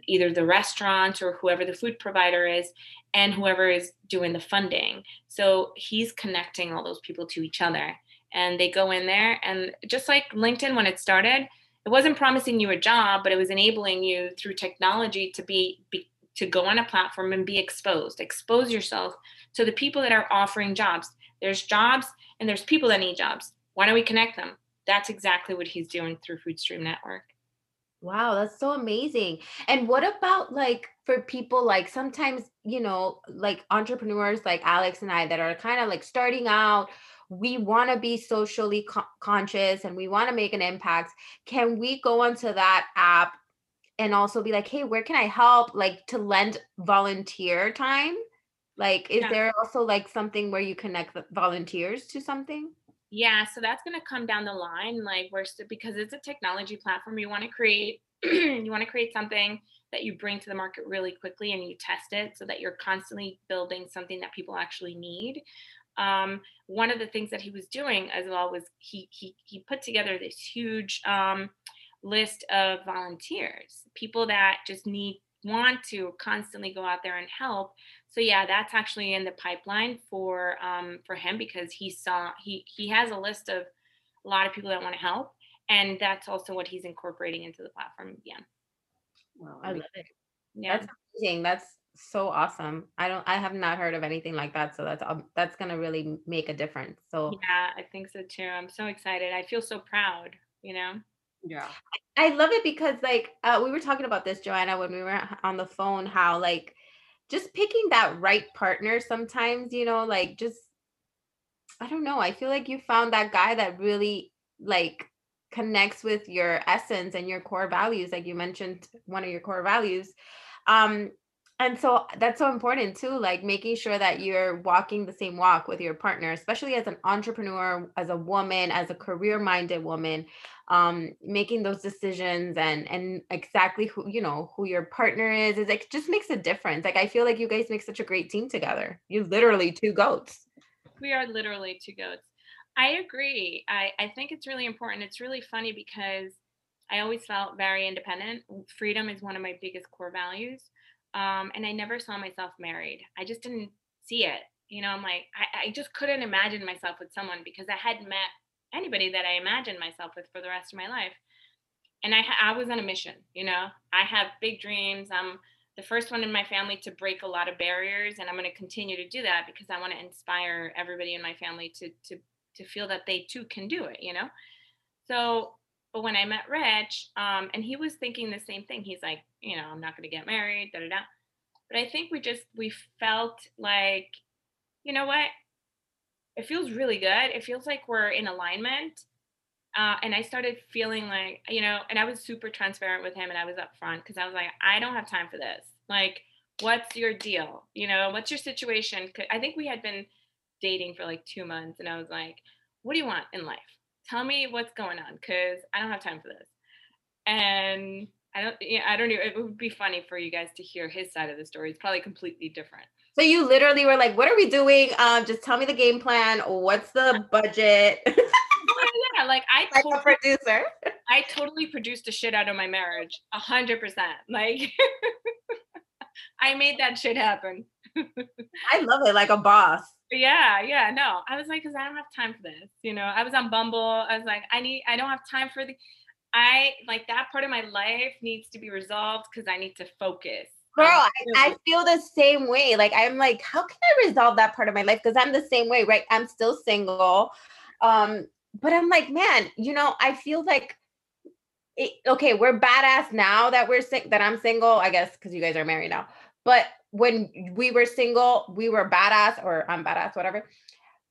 either the restaurant or whoever the food provider is and whoever is doing the funding. So he's connecting all those people to each other. And they go in there and just like linkedin when it started it wasn't promising you a job but it was enabling you through technology to be, be to go on a platform and be exposed. Expose yourself to the people that are offering jobs there's jobs and there's people that need jobs. Why don't we connect them? That's exactly what he's doing through Foodstream Network. Wow, that's so amazing. And what about like for people like sometimes, you know, like entrepreneurs like Alex and I that are kind of like starting out, we want to be socially co- conscious and we want to make an impact. Can we go onto that app and also be like, "Hey, where can I help?" like to lend volunteer time? Like, is yeah. there also like something where you connect volunteers to something? Yeah, so that's going to come down the line. Like, we're st- because it's a technology platform, you want to create, you want to create something that you bring to the market really quickly and you test it so that you're constantly building something that people actually need. Um, one of the things that he was doing as well was he he he put together this huge um, list of volunteers, people that just need want to constantly go out there and help so yeah that's actually in the pipeline for um, for him because he saw he he has a list of a lot of people that want to help and that's also what he's incorporating into the platform yeah well i love it. Yeah. That's amazing that's so awesome. I don't i have not heard of anything like that so that's um, that's gonna really make a difference so yeah i think so too i'm so excited i feel so proud you know? Yeah. I love it because like uh, we were talking about this joanna when we were on the phone how like just picking that right partner sometimes, you know, like just I don't know. I feel like you found that guy that really like connects with your essence and your core values like you mentioned one of your core values. Um and so that's so important too like making sure that you're walking the same walk with your partner especially as an entrepreneur as a woman as a career minded woman um making those decisions and and exactly who you know who your partner is is like just makes a difference. Like i feel like you guys make such a great team together. You literally two goats. We are literally two goats. I agree. I i think it's really important. It's really funny because i always felt very independent. Freedom is one of my biggest core values um, and I never saw myself married. I just didn't see it. You know, I'm like, I, I just couldn't imagine myself with someone because I hadn't met anybody that I imagined myself with for the rest of my life. And I, I was on a mission, you know, I have big dreams. I'm, the first one in my family to break a lot of barriers and i'm going to continue to do that because i want to inspire everybody in my family to to to feel that they too can do it you know so but when i met rich um and he was thinking the same thing he's like you know i'm not going to get married da da da but i think we just we felt like you know what it feels really good it feels like we're in alignment uh, and I started feeling like, you know, and I was super transparent with him and I was upfront because I was like, I don't have time for this. Like, what's your deal? You know, what's your situation? I think we had been dating for like two months and I was like, what do you want in life? Tell me what's going on because I don't have time for this. And I don't, yeah, I don't know. It would be funny for you guys to hear his side of the story. It's probably completely different. So you literally were like, "What are we doing? Um, just tell me the game plan. What's the budget?" yeah, like I like totally, a producer. I totally produced the shit out of my marriage, a hundred percent. Like I made that shit happen. I love it, like a boss. Yeah, yeah. No, I was like, because I don't have time for this. You know, I was on Bumble. I was like, I need, I don't have time for the. I like that part of my life needs to be resolved because I need to focus. Girl, I, I, feel the same way. Like I'm like, how can I resolve that part of my life? Because I'm the same way, right? I'm still single. Um, but I'm like, man, you know, I feel like it, okay, we're badass now that we're sick that I'm single, I guess, because you guys are married now. But when we were single, we were badass, or I'm badass, whatever.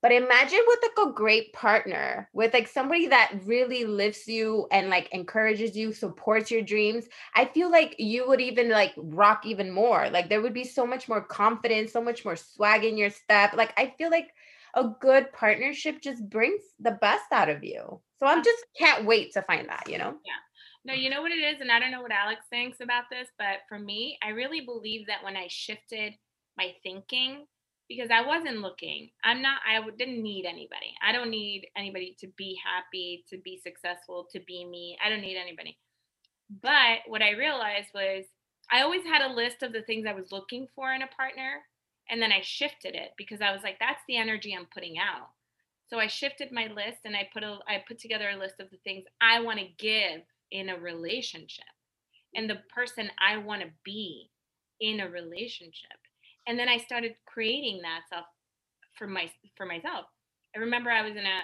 But imagine with like a great partner, with like somebody that really lifts you and like encourages you, supports your dreams. I feel like you would even like rock even more. Like there would be so much more confidence, so much more swag in your step. Like I feel like a good partnership just brings the best out of you. So I'm just can't wait to find that, you know? Yeah. No, you know what it is, and I don't know what Alex thinks about this, but for me, I really believe that when I shifted my thinking, because I wasn't looking, I'm not, I didn't need anybody. I don't need anybody to be happy, to be successful, to be me. I don't need anybody. But what I realized was I always had a list of the things I was looking for in a partner. And then I shifted it because I was like, that's the energy I'm putting out. So I shifted my list and I put a I put together a list of the things I want to give in a relationship and the person I want to be in a relationship. And then I started creating that self for my for myself. I remember I was in a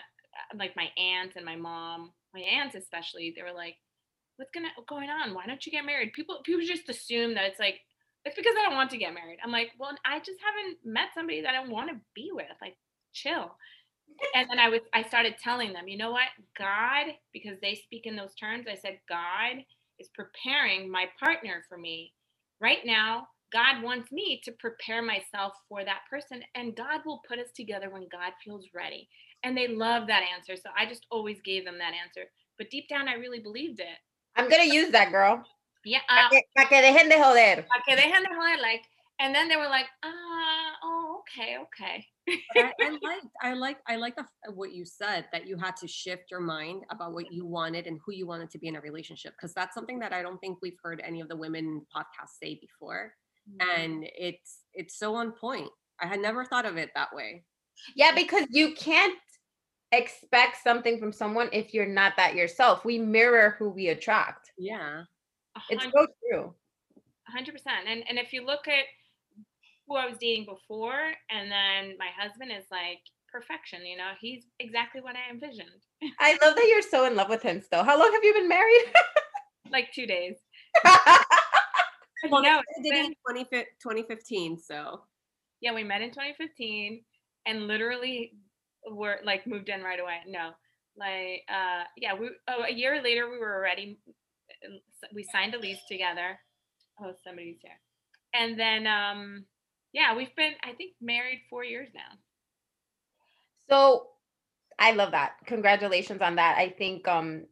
like my aunt and my mom, my aunts especially, they were like, What's gonna going on? Why don't you get married? People people just assume that it's like it's because I don't want to get married. I'm like, well, I just haven't met somebody that I want to be with. Like, chill. And then I was I started telling them, you know what? God, because they speak in those terms, I said, God is preparing my partner for me. Right now, God wants me to prepare myself for that person, and God will put us together when God feels ready. And they love that answer. So I just always gave them that answer. But deep down, I really believed it. I'm going to use that, girl. Yeah. Uh, para que, dejen de joder. Para que dejen de joder. Like, and then they were like, ah, oh, okay, okay. I, I like, I like, I like the, what you said that you had to shift your mind about what you wanted and who you wanted to be in a relationship because that's something that I don't think we've heard any of the women podcasts say before, mm-hmm. and it's it's so on point. I had never thought of it that way. Yeah, because you can't expect something from someone if you're not that yourself. We mirror who we attract. Yeah. It's so true. 100%. And and if you look at who I was dating before and then my husband is like perfection, you know, he's exactly what I envisioned. I love that you're so in love with him still. How long have you been married? like 2 days. well, no, did in 2015, so. Yeah, we met in 2015 and literally were like moved in right away. No. Like uh yeah, we oh, a year later we were already we signed a lease together. Oh, somebody's here. And then, um, yeah, we've been, I think, married four years now. So I love that. Congratulations on that. I think, um,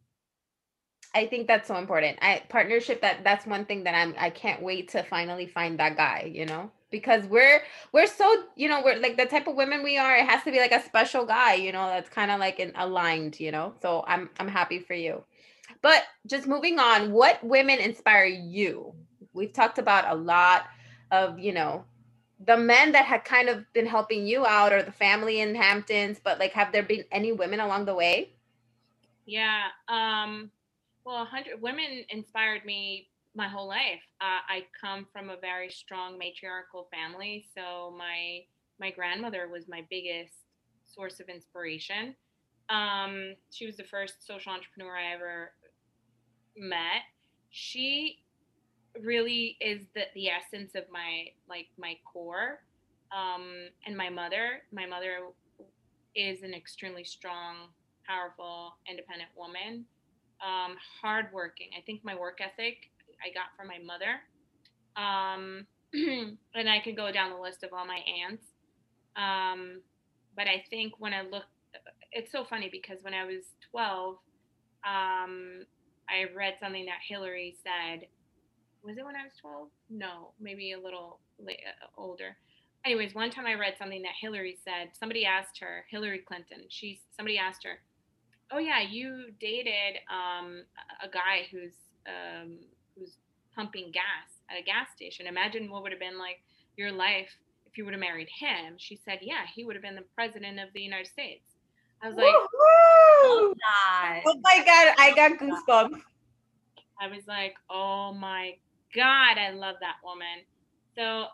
I think that's so important. I partnership that that's one thing that I'm I can't wait to finally find that guy, you know? Because we're we're so, you know, we're like the type of women we are, it has to be like a special guy, you know, that's kind of like an aligned, you know. So I'm I'm happy for you. But just moving on, what women inspire you? We've talked about a lot of, you know, the men that had kind of been helping you out or the family in Hamptons, but like have there been any women along the way? Yeah. Um well, 100 women inspired me my whole life. Uh, I come from a very strong matriarchal family, so my my grandmother was my biggest source of inspiration. Um, she was the first social entrepreneur I ever met. She really is the, the essence of my like my core. Um, and my mother, my mother is an extremely strong, powerful, independent woman. Um, hardworking. I think my work ethic I got from my mother. Um, and I could go down the list of all my aunts. Um, but I think when I look, it's so funny because when I was 12, um, I read something that Hillary said. Was it when I was 12? No, maybe a little late, uh, older. Anyways, one time I read something that Hillary said. Somebody asked her, Hillary Clinton. She somebody asked her, "Oh yeah, you dated um, a guy who's um, who's pumping gas at a gas station. Imagine what would have been like your life if you would have married him. She said, Yeah, he would have been the president of the United States. I was like, oh, oh my God, I got goosebumps. I was like, Oh my God, I love that woman. So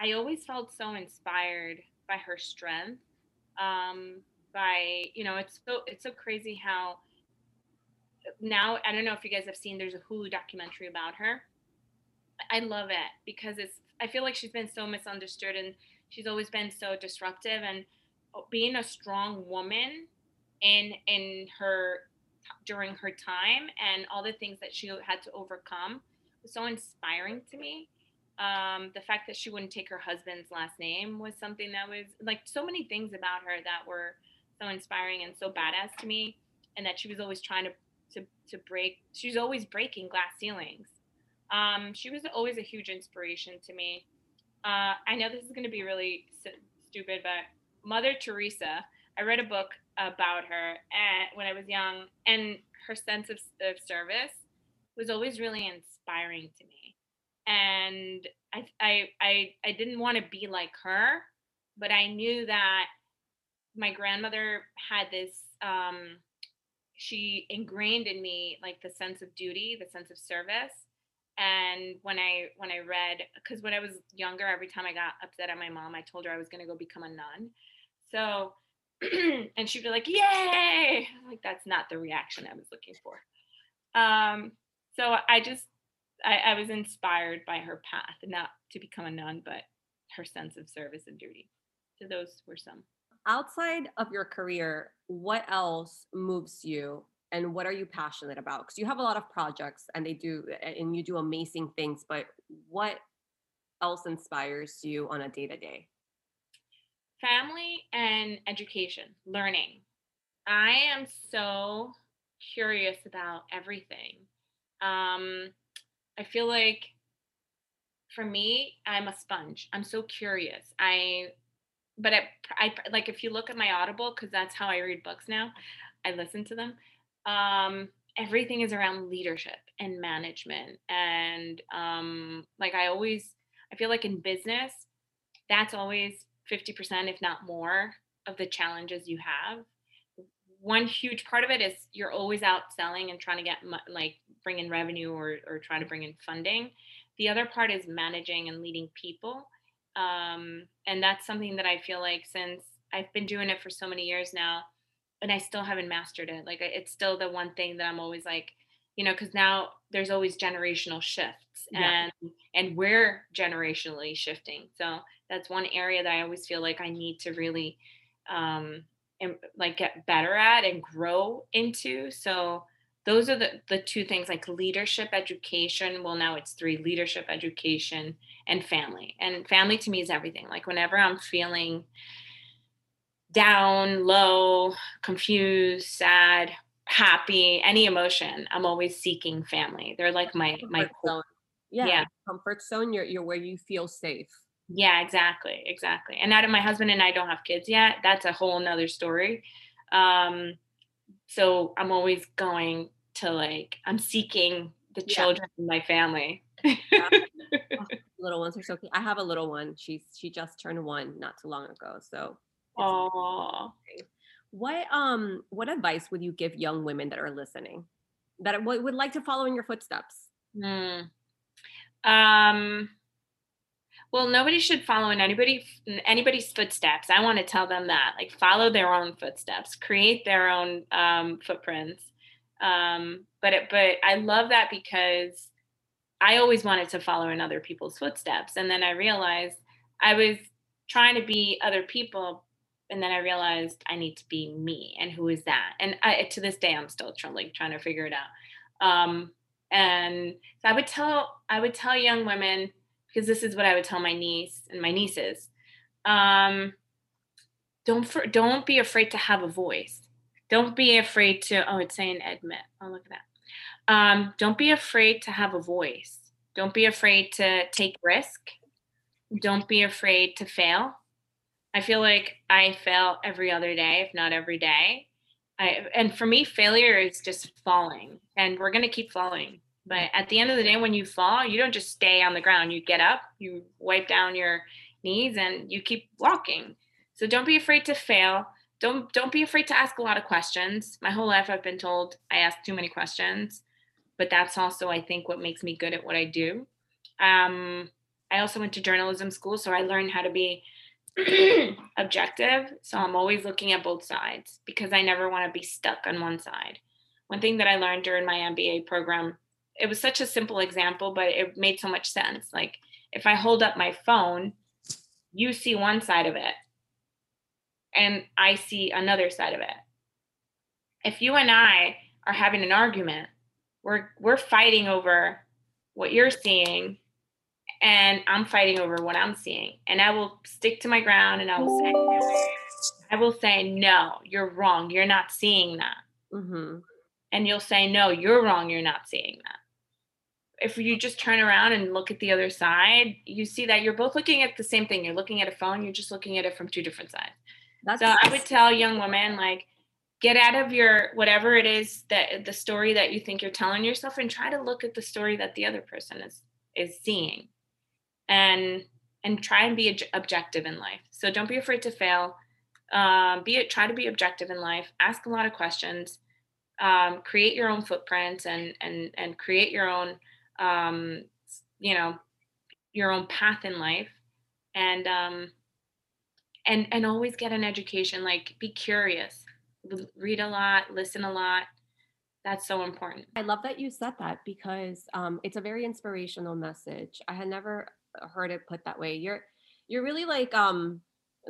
I always felt so inspired by her strength. Um, by, you know, it's so it's so crazy how now I don't know if you guys have seen there's a Hulu documentary about her I love it because it's I feel like she's been so misunderstood and she's always been so disruptive and uh, being a strong woman in in her during her time and all the things that she had to overcome so inspiring to me. Um, the fact that she wouldn't take her husband's last name was something that was like so many things about her that were so inspiring and so badass to me and that she was always trying to to, to break she was always breaking glass ceilings um, she was always a huge inspiration to me. Uh, I know this is going to be really stupid, but Mother Teresa, I read a book about her at, when I was young, and her sense of, of service was always really inspiring to me. And I, I, I, I didn't want to be like her, but I knew that my grandmother had this um, she ingrained in me like the sense of duty the sense of service. And when i when i read because when i was younger every time i got upset at my mom i told her i was going to go become a nun. So and she'd be like yay! Like that's not the reaction i was looking for. Um so i just I, I was inspired by her path not to become a nun but her sense of service and duty. So those were some. Outside of your career what else moves you and what are you passionate about? Because you have a lot of projects and they do and you do amazing things but what else inspires you on a day to day family and education learning. I am so curious about everything um i feel like for me i'm a sponge i'm so curious i but I, I like if you look at my audible because that's how i read books now i listen to them um, everything is around leadership and management. And um, like I always, I feel like in business, that's always 50%, if not more, of the challenges you have. One huge part of it is you're always out selling and trying to get like bring in revenue or, or trying to bring in funding. The other part is managing and leading people. Um, and that's something that I feel like since I've been doing it for so many years now, and I still haven't mastered it. Like it's still the one thing that I'm always like, you know, because now there's always generational shifts yeah. and and we're generationally shifting. So that's one area that I always feel like I need to really um and like get better at and grow into. So those are the the two things like leadership education. Well, now it's three leadership education and family. And family to me is everything. Like whenever I'm feeling down, low, confused, sad, happy, any emotion, I'm always seeking family. They're like my my zone. Yeah, yeah, comfort zone. You're you're where you feel safe. Yeah, exactly, exactly. And now that my husband and I don't have kids yet, that's a whole nother story. Um, so I'm always going to like I'm seeking the children yeah. in my family. yeah. oh, little ones are so cute. I have a little one. She's she just turned one not too long ago. So Oh. What um what advice would you give young women that are listening that would, would like to follow in your footsteps? Mm. Um, well, nobody should follow in anybody anybody's footsteps. I want to tell them that, like, follow their own footsteps, create their own um, footprints. Um, but it, but I love that because I always wanted to follow in other people's footsteps, and then I realized I was trying to be other people, and then I realized I need to be me, and who is that? And I, to this day, I'm still trying like trying to figure it out. Um, and so I would tell I would tell young women because this is what I would tell my niece and my nieces. Um, don't for, don't be afraid to have a voice. Don't be afraid to oh it's saying admit. Oh look at that. Um, don't be afraid to have a voice. Don't be afraid to take risk. Don't be afraid to fail. I feel like I fail every other day, if not every day. I, and for me, failure is just falling, and we're to keep falling. But at the end of the day, when you fall, you don't just stay on the ground. You get up, you wipe down your knees, and you keep walking. So don't be afraid to fail. Don't don't be afraid to ask a lot of questions. My whole life, I've been told I ask too many questions, but that's also, I think, what makes me good at what I do. Um, I also went to journalism school, so I learned how to be objective. So I'm always looking at both sides because I never want to be stuck on one side. One thing that I learned during my MBA program, it was such a simple example, but it made so much sense. Like if I hold up my phone, you see one side of it and I see another side of it. If you and I are having an argument, we're we're fighting over what you're seeing and I'm fighting over what I'm seeing. And I will stick to my ground and I will say, I will say, no, you're wrong. You're not seeing that. Mm-hmm. And you'll say, no, you're wrong. You're not seeing that. If you just turn around and look at the other side, you see that you're both looking at the same thing. You're looking at a phone, you're just looking at it from two different sides. That's so I would tell young women, like, get out of your whatever it is that the story that you think you're telling yourself and try to look at the story that the other person is is seeing and and try and be objective in life. So don't be afraid to fail. Um, be it try to be objective in life. Ask a lot of questions. Um, create your own footprints and and and create your own um, you know your own path in life and um, and and always get an education. Like be curious, read a lot, listen a lot. That's so important. I love that you said that because um, it's a very inspirational message. I had never heard it put that way. You're you're really like um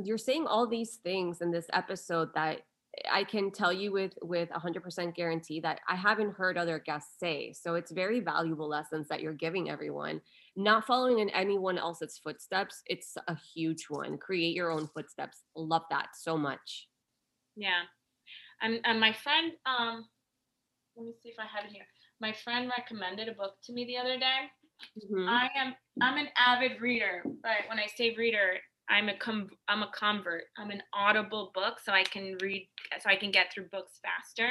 you're saying all these things in this episode that I can tell you with with 100% guarantee that I haven't heard other guests say. So it's very valuable lessons that you're giving everyone. Not following in anyone else's footsteps, it's a huge one. Create your own footsteps. Love that so much. Yeah. And and my friend um let me see if I have it here. My friend recommended a book to me the other day Mm-hmm. I am I'm an avid reader, but when I say reader, I'm a com- I'm a convert. I'm an audible book, so I can read, so I can get through books faster.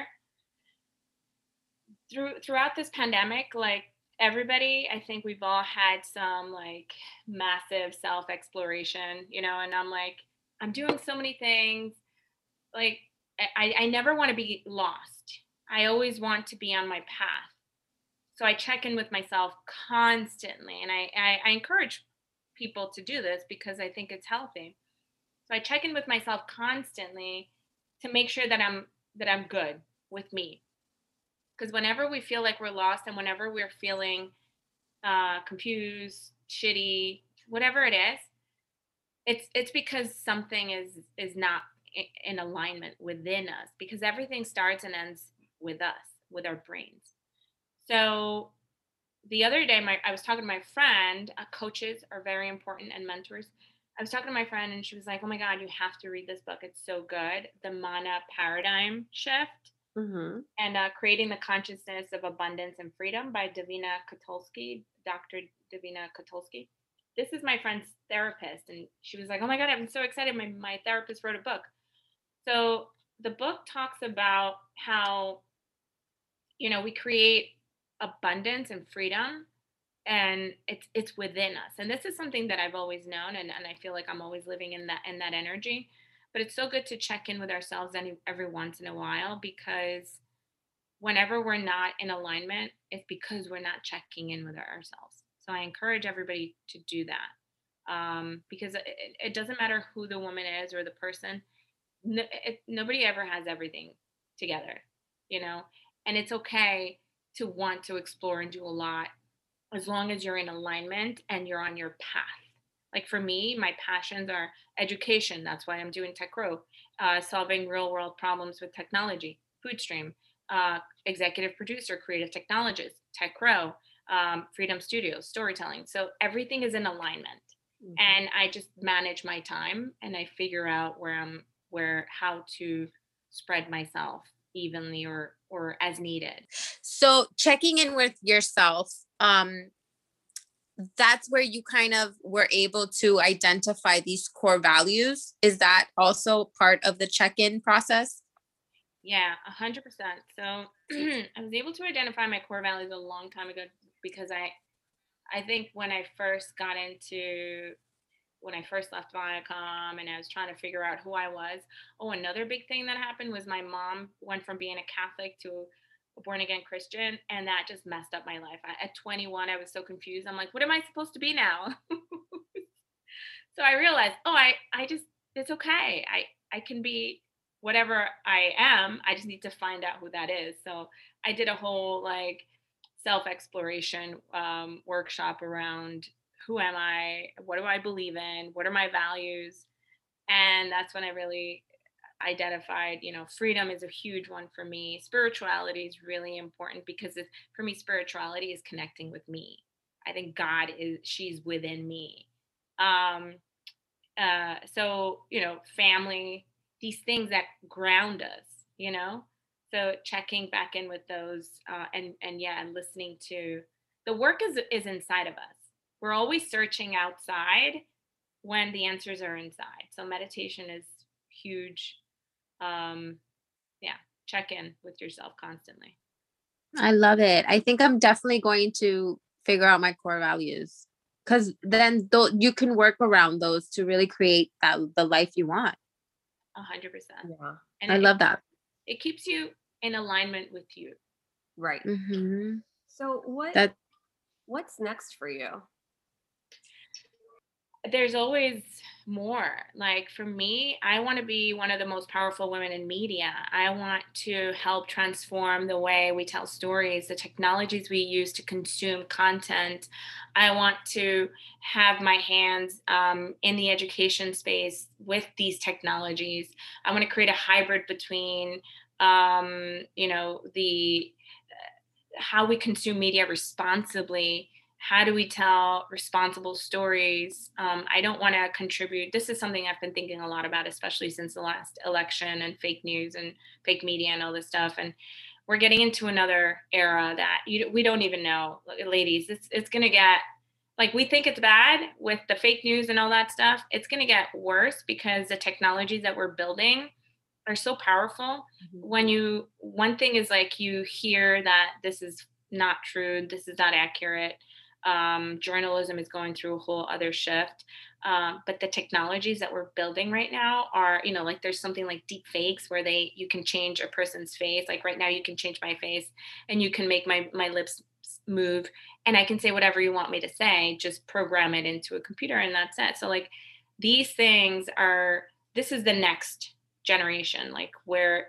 Through throughout this pandemic, like everybody, I think we've all had some like massive self exploration, you know. And I'm like, I'm doing so many things. Like I I never want to be lost. I always want to be on my path so I check in with myself constantly. And I, I, I encourage people to do this because I think it's healthy. So I check in with myself constantly to make sure that I'm that I'm good with me. Because whenever we feel like we're lost and whenever we're feeling uh, confused, shitty, whatever it is, it's it's because something is is not in alignment within us. Because everything starts and ends with us, with our brains. So the other day, my I was talking to my friend. Uh, coaches are very important and mentors. I was talking to my friend, and she was like, "Oh my God, you have to read this book. It's so good. The Money Paradigm Shift." Mm-hmm. And uh, creating the consciousness of abundance and freedom by Davina Kotulski, Dr. Davina Kotulski. This is my friend's therapist, and she was like, "Oh my god, I'm so excited! My my therapist wrote a book." So the book talks about how, you know, we create abundance and freedom and it's it's within us. And this is something that i've always known and, and i feel like i'm always living in that in that energy. But it's so good to check in with ourselves any, every once in a while because whenever we're not in alignment it's because we're not checking in with ourselves. So I encourage everybody to do that um, because it, it, doesn't matter who the woman is or the person. No, it, nobody ever has everything together, you know, and it's okay to want to explore and do a lot as long as you're in alignment and you're on your path. Like for me, my passions are education. That's why I'm doing TechRow, uh, solving real world problems with technology, FoodStream, uh, executive producer, creative technologist, TechRow, um, Freedom Studios, storytelling. So everything is in alignment. Mm-hmm. And I just manage my time and I figure out where I'm, where, how to spread myself evenly or or as needed. So checking in with yourself um that's where you kind of were able to identify these core values. Is that also part of the check-in process? Yeah, a hundred percent. So I was able to identify my core values a long time ago because I, I think when I first got into, when I first left Viacom and I was trying to figure out who I was. Oh, another big thing that happened was my mom went from being a Catholic to a born again Christian, and that just messed up my life. At 21, I was so confused. I'm like, what am I supposed to be now? so I realized, oh, I, I just, it's okay. I, I can be whatever I am, I just need to find out who that is. So I did a whole like self exploration um, workshop around who am I? What do I believe in? What are my values? And that's when I really identified, you know, freedom is a huge one for me. Spirituality is really important because for me, spirituality is connecting with me. I think God is, she's within me. Um, uh, so, you know, family, these things that ground us you know so checking back in with those uh, and and yeah and listening to the work is is inside of us we're always searching outside when the answers are inside so meditation is huge um yeah check in with yourself constantly i love it i think i'm definitely going to figure out my core values because then th- you can work around those to really create that the life you want a hundred percent. Yeah. And I it, love that. It keeps you in alignment with you. Right. Mm-hmm. So what that what's next for you? There's always more. Like for me, I want to be one of the most powerful women in media. I want to help transform the way we tell stories, the technologies we use to consume content. I want to have my hands um, in the education space with these technologies. I want to create a hybrid between, um, you know, the uh, how we consume media responsibly how do we tell responsible stories? Um, i don't want to contribute this is something i've been thinking a lot about especially since the last election and fake news and fake media and all this stuff and we're getting into another era that you, we don't even know. Ladies it's, it's going to get like we think it's bad with the fake news and all that stuff. It's going to get worse because the technologies that we're building are so powerful. Mm-hmm. when you one thing is like you hear that this is not true this is not accurate um, journalism is going through a whole other shift. Um, but the technologies that we're building right now are, you know, like there's something like deep fakes where they you can change a person's face. Like right now, you can change my face and you can make my my lips move, and I can say whatever you want me to say. Just program it into a computer, and that's it. So like these things are. This is the next generation. Like where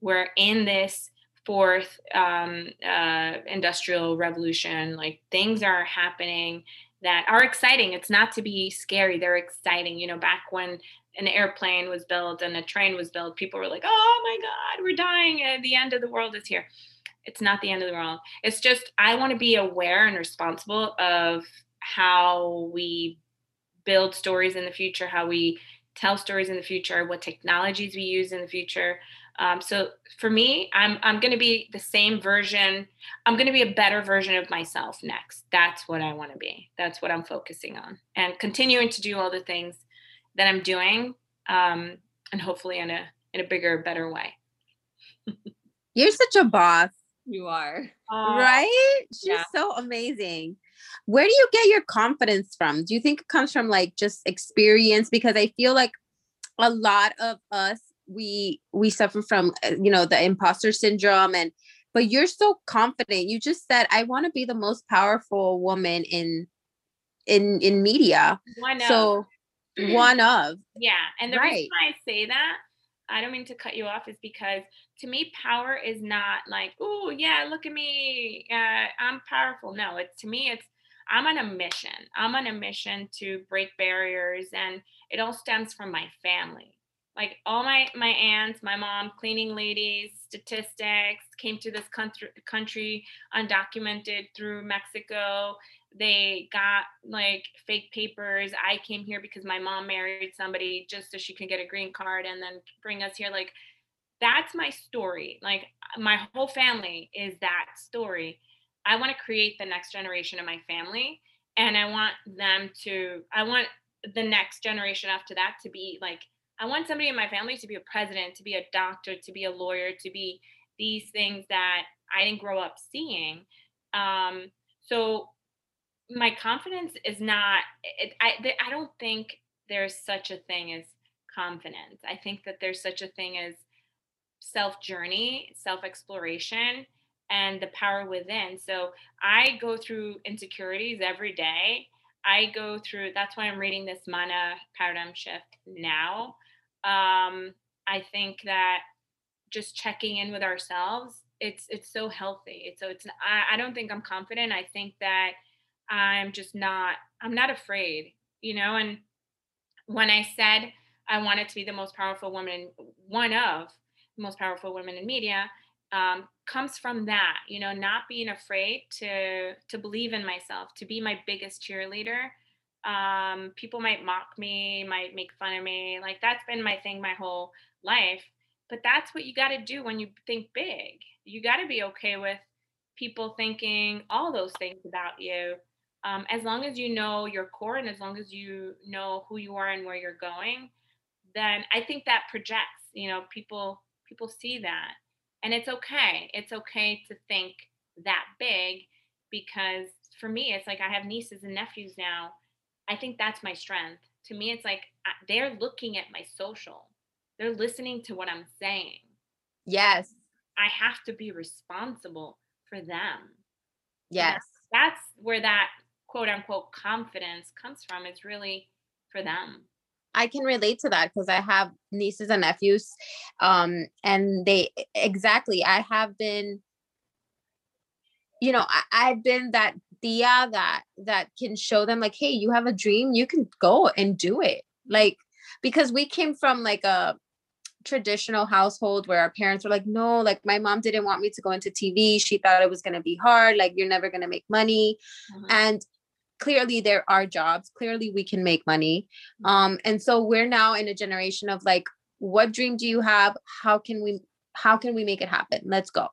we're in this fourth um, uh, industrial revolution like things are happening that are exciting. It's not to be scary they're exciting. You know back when an airplane was built and a train was built people were like oh my god we're dying and the end of the world is here. It's not the end of the world. It's just i want to be aware and responsible of how we build stories in the future how we tell stories in the future what technologies we use in the future um, so for me, I'm I'm going to be the same version. I'm going to be a better version of myself next. That's what I want to be. That's what I'm focusing on, and continuing to do all the things that I'm doing, um, and hopefully in a in a bigger, better way. You're such a boss. You are. Uh, right? She's yeah. so amazing. Where do you get your confidence from? Do you think it comes from like just experience? Because I feel like a lot of us we we suffer from uh, you know the imposter syndrome and but you're so confident you just said i want to be the most powerful woman in in in media. One of. So one of Yeah. And the Right. reason I say that, I don't mean to cut you off, is because to me, power is not like, oh, yeah, look at me. Uh, I'm powerful. No, it's to me, it's I'm on a mission. I'm on a mission to break barriers, and it all stems from my family. Like all my my aunts, my mom, cleaning ladies, statistics came to this country country undocumented through Mexico. They got like fake papers. I came here because my mom married somebody just so she can get a green card and then bring us here. Like that's my story. Like my whole family is that story. I want to create the next generation of my family and I want them to I want the next generation after that to be like I want somebody in my family to be a president, to be a doctor, to be a lawyer, to be these things that I didn't grow up seeing. Um, so my confidence is not. It, I I don't think there's such a thing as confidence. I think that there's such a thing as self journey, self exploration, and the power within. So I go through insecurities every day. I go through. That's why I'm reading this Mana paradigm shift now. Um, I think that just checking in with ourselves it's it's so healthy. It's so it's I, I don't think i'm confident. I think that i'm just not i'm not afraid you know? And when i said i wanted to be the most powerful woman one of the most powerful women in media um, comes from that you know? Not being afraid to to believe in myself to be my biggest cheerleader um, people might mock me might make fun of me like that's been my thing my whole life but that's what you got to do when you think big. You got to be okay with people thinking all those things about you um, as long as you know your core and as long as you know who you are and where you're going then i think that projects you know people people see that. And it's okay it's okay to think that big because for me it's like i have nieces and nephews now i think that's my strength. To me it's like they're looking at my social. They're listening to what i'm saying. Yes, i have to be responsible for them. Yes. that's where that quote unquote confidence comes from. It's really for them. I can relate to that because I have nieces and nephews. Um, and they exactly, I have been, you know, I, I've been that tia that that can show them like, hey, you have a dream, you can go and do it. Like, because we came from like a traditional household where our parents were like, no, like my mom didn't want me to go into TV. She thought it was gonna be hard, like you're never gonna make money. And clearly there are jobs. Clearly we can make money. Um and so we're now in a generation of like what dream do you have? How can we how can we make it happen? Let's go.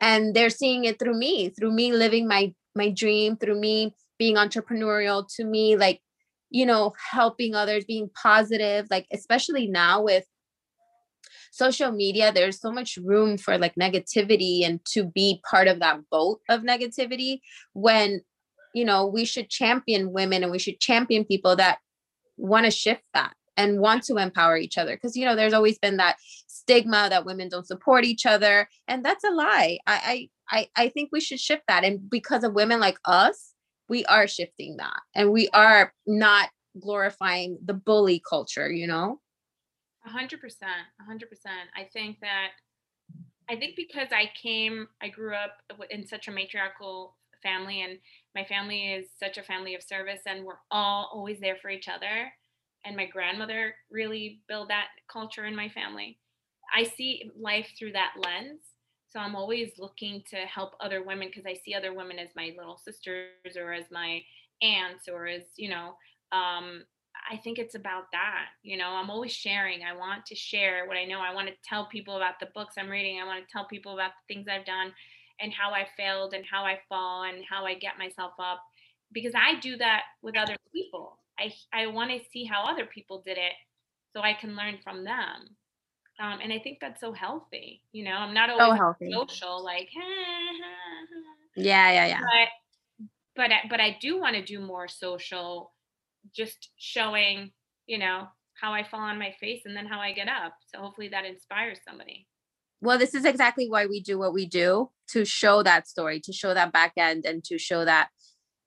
And they're seeing it through me through me living my my dream through me being entrepreneurial to me like you know helping others being positive like especially now with social media there's so much room for like negativity and to be part of that boat of negativity when you know we should champion women and we should champion people that want to shift that and want to empower each other. Because you know there's always been that stigma that women don't support each other and that's a lie. I, I i think we should shift that and because of women like us we are shifting that and we are not glorifying the bully culture you know A hundred percent, a hundred percent. I think that, I think because I came, I grew up in such a matriarchal family, and my family is such a family of service, and we're all always there for each other. And my grandmother really built that culture in my family. I see life through that lens. So I'm always looking to help other women because I see other women as my little sisters or as my aunts or as, you know, um, I think it's about that. You know, I'm always sharing. I want to share what I know. I want to tell people about the books I'm reading. I want to tell people about the things I've done and how I failed and how I fall and how I get myself up because I do that with other people. I I want to see how other people did it so I can learn from them. Um, and I think that's so healthy. You know, I'm not so always healthy social like yeah yeah yeah but but I, but I do want to do more social, just showing you know how I fall on my face and then how I get up. So hopefully that inspires somebody. well this is exactly why we do what we do to show that story to show that back end and to show that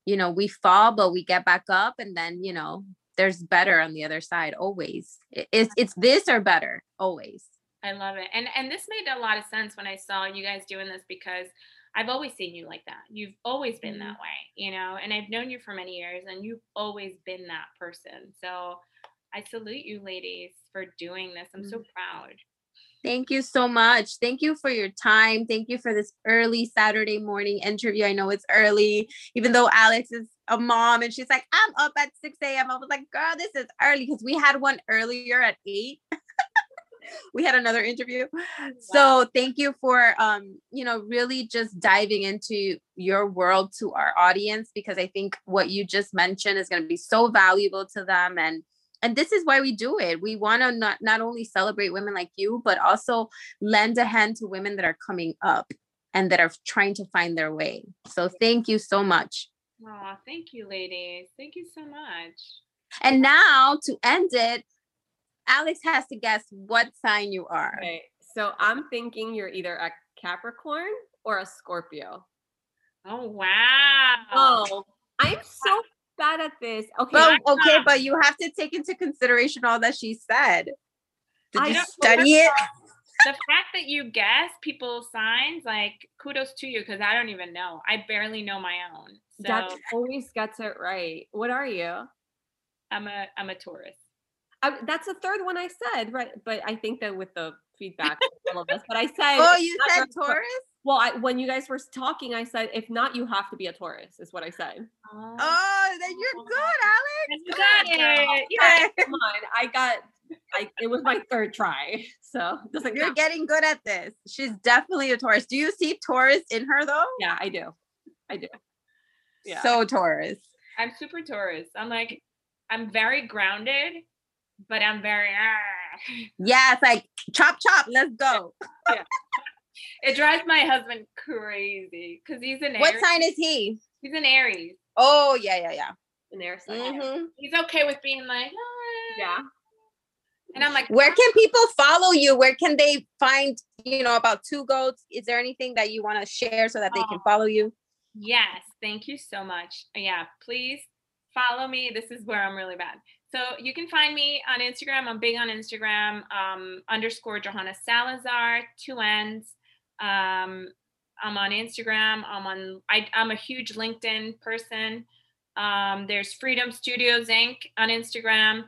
you know, we fall, but we get back up and then, you know, there's better on the other side always. It's it's this or better always. I love it. And and this made a lot of sense when I saw you guys doing this because I've always seen you like that. You've always been that mm-hmm. way, you know, and I've known you for many years and you've always been that person. So I salute you ladies for doing this. I'm so mm. proud. Thank you so much. Thank you for your time. Thank you for this early Saturday morning interview. I know it's early, even though Alex is a mom and she's like, I'm up at 6 a.m. I was like, girl, this is early because we had one earlier at 8. we had another interview. Wow. So thank you for um, you know, really just diving into your world to our audience because I think what you just mentioned is going to be so valuable to them and and this is why we do it. We want to not not only celebrate women like you but also lend a hand to women that are coming up and that are trying to find their way. So thank you so much. Oh thank you ladies. Thank you so much. And now to end it alex has to guess what sign you are. Okay so i'm thinking you're either a capricorn or a scorpio. Oh wow. Oh i'm so bad at this. Okay. But, okay, but you have to take into consideration all that she said. Did I you study it? the fact that you guess people's signs, like kudos to you because I don't even know. I barely know my own. So that always gets it right. What are you? I'm a I'm a Taurus. I, that's the third one I said, right? But I think that with the feedback, all of us. But I said, oh, you said Taurus. Well, I, when you guys were talking, I said, if not, you have to be a Taurus, is what I said. Oh, oh then you're good, Alex. You got it. Yeah, come on. I got. I, it was my third try, so doesn't. You're count. getting good at this. She's definitely a Taurus. Do you see Taurus in her though? Yeah, I do. I do. Yeah. So Taurus. I'm super Taurus. I'm like, I'm very grounded, but I'm very. Ah. Yeah, it's like chop chop. Let's go. yeah. It drives my husband crazy because he's an Aries. What sign is he? He's an Aries. Oh yeah, yeah, yeah. An air sign. Mm-hmm. He's okay with being like, oh. yeah. And I'm like, where can people follow you? Where can they find, you know, about two goats? Is there anything that you want to share so that they can oh. follow you? Yes, thank you so much. Yeah, please follow me. This is where I'm really bad. So you can find me on Instagram. I'm big on Instagram, um, underscore Johanna Salazar, two N's. Um, I'm on Instagram. I'm on. I, am a huge LinkedIn person. Um, there's Freedom Studios Inc. on Instagram,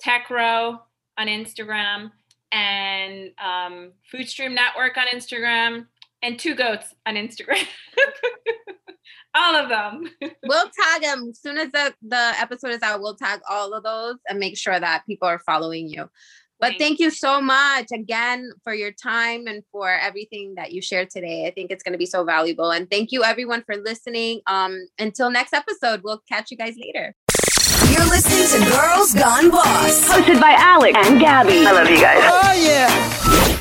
Tech Row on Instagram, and um, Foodstream Network on Instagram, and Two Goats on Instagram. all of them. we'll tag them as soon as the, the episode is out. We'll tag all of those and make sure that people are following you. But thank you so much again for your time and for everything that you shared today. I think it's going to be so valuable. And thank you everyone for listening. Um, until next episode, we'll catch you guys later. You're listening to Girls Gone Boss, hosted by Alex and Gabby. I love you guys. Oh, yeah.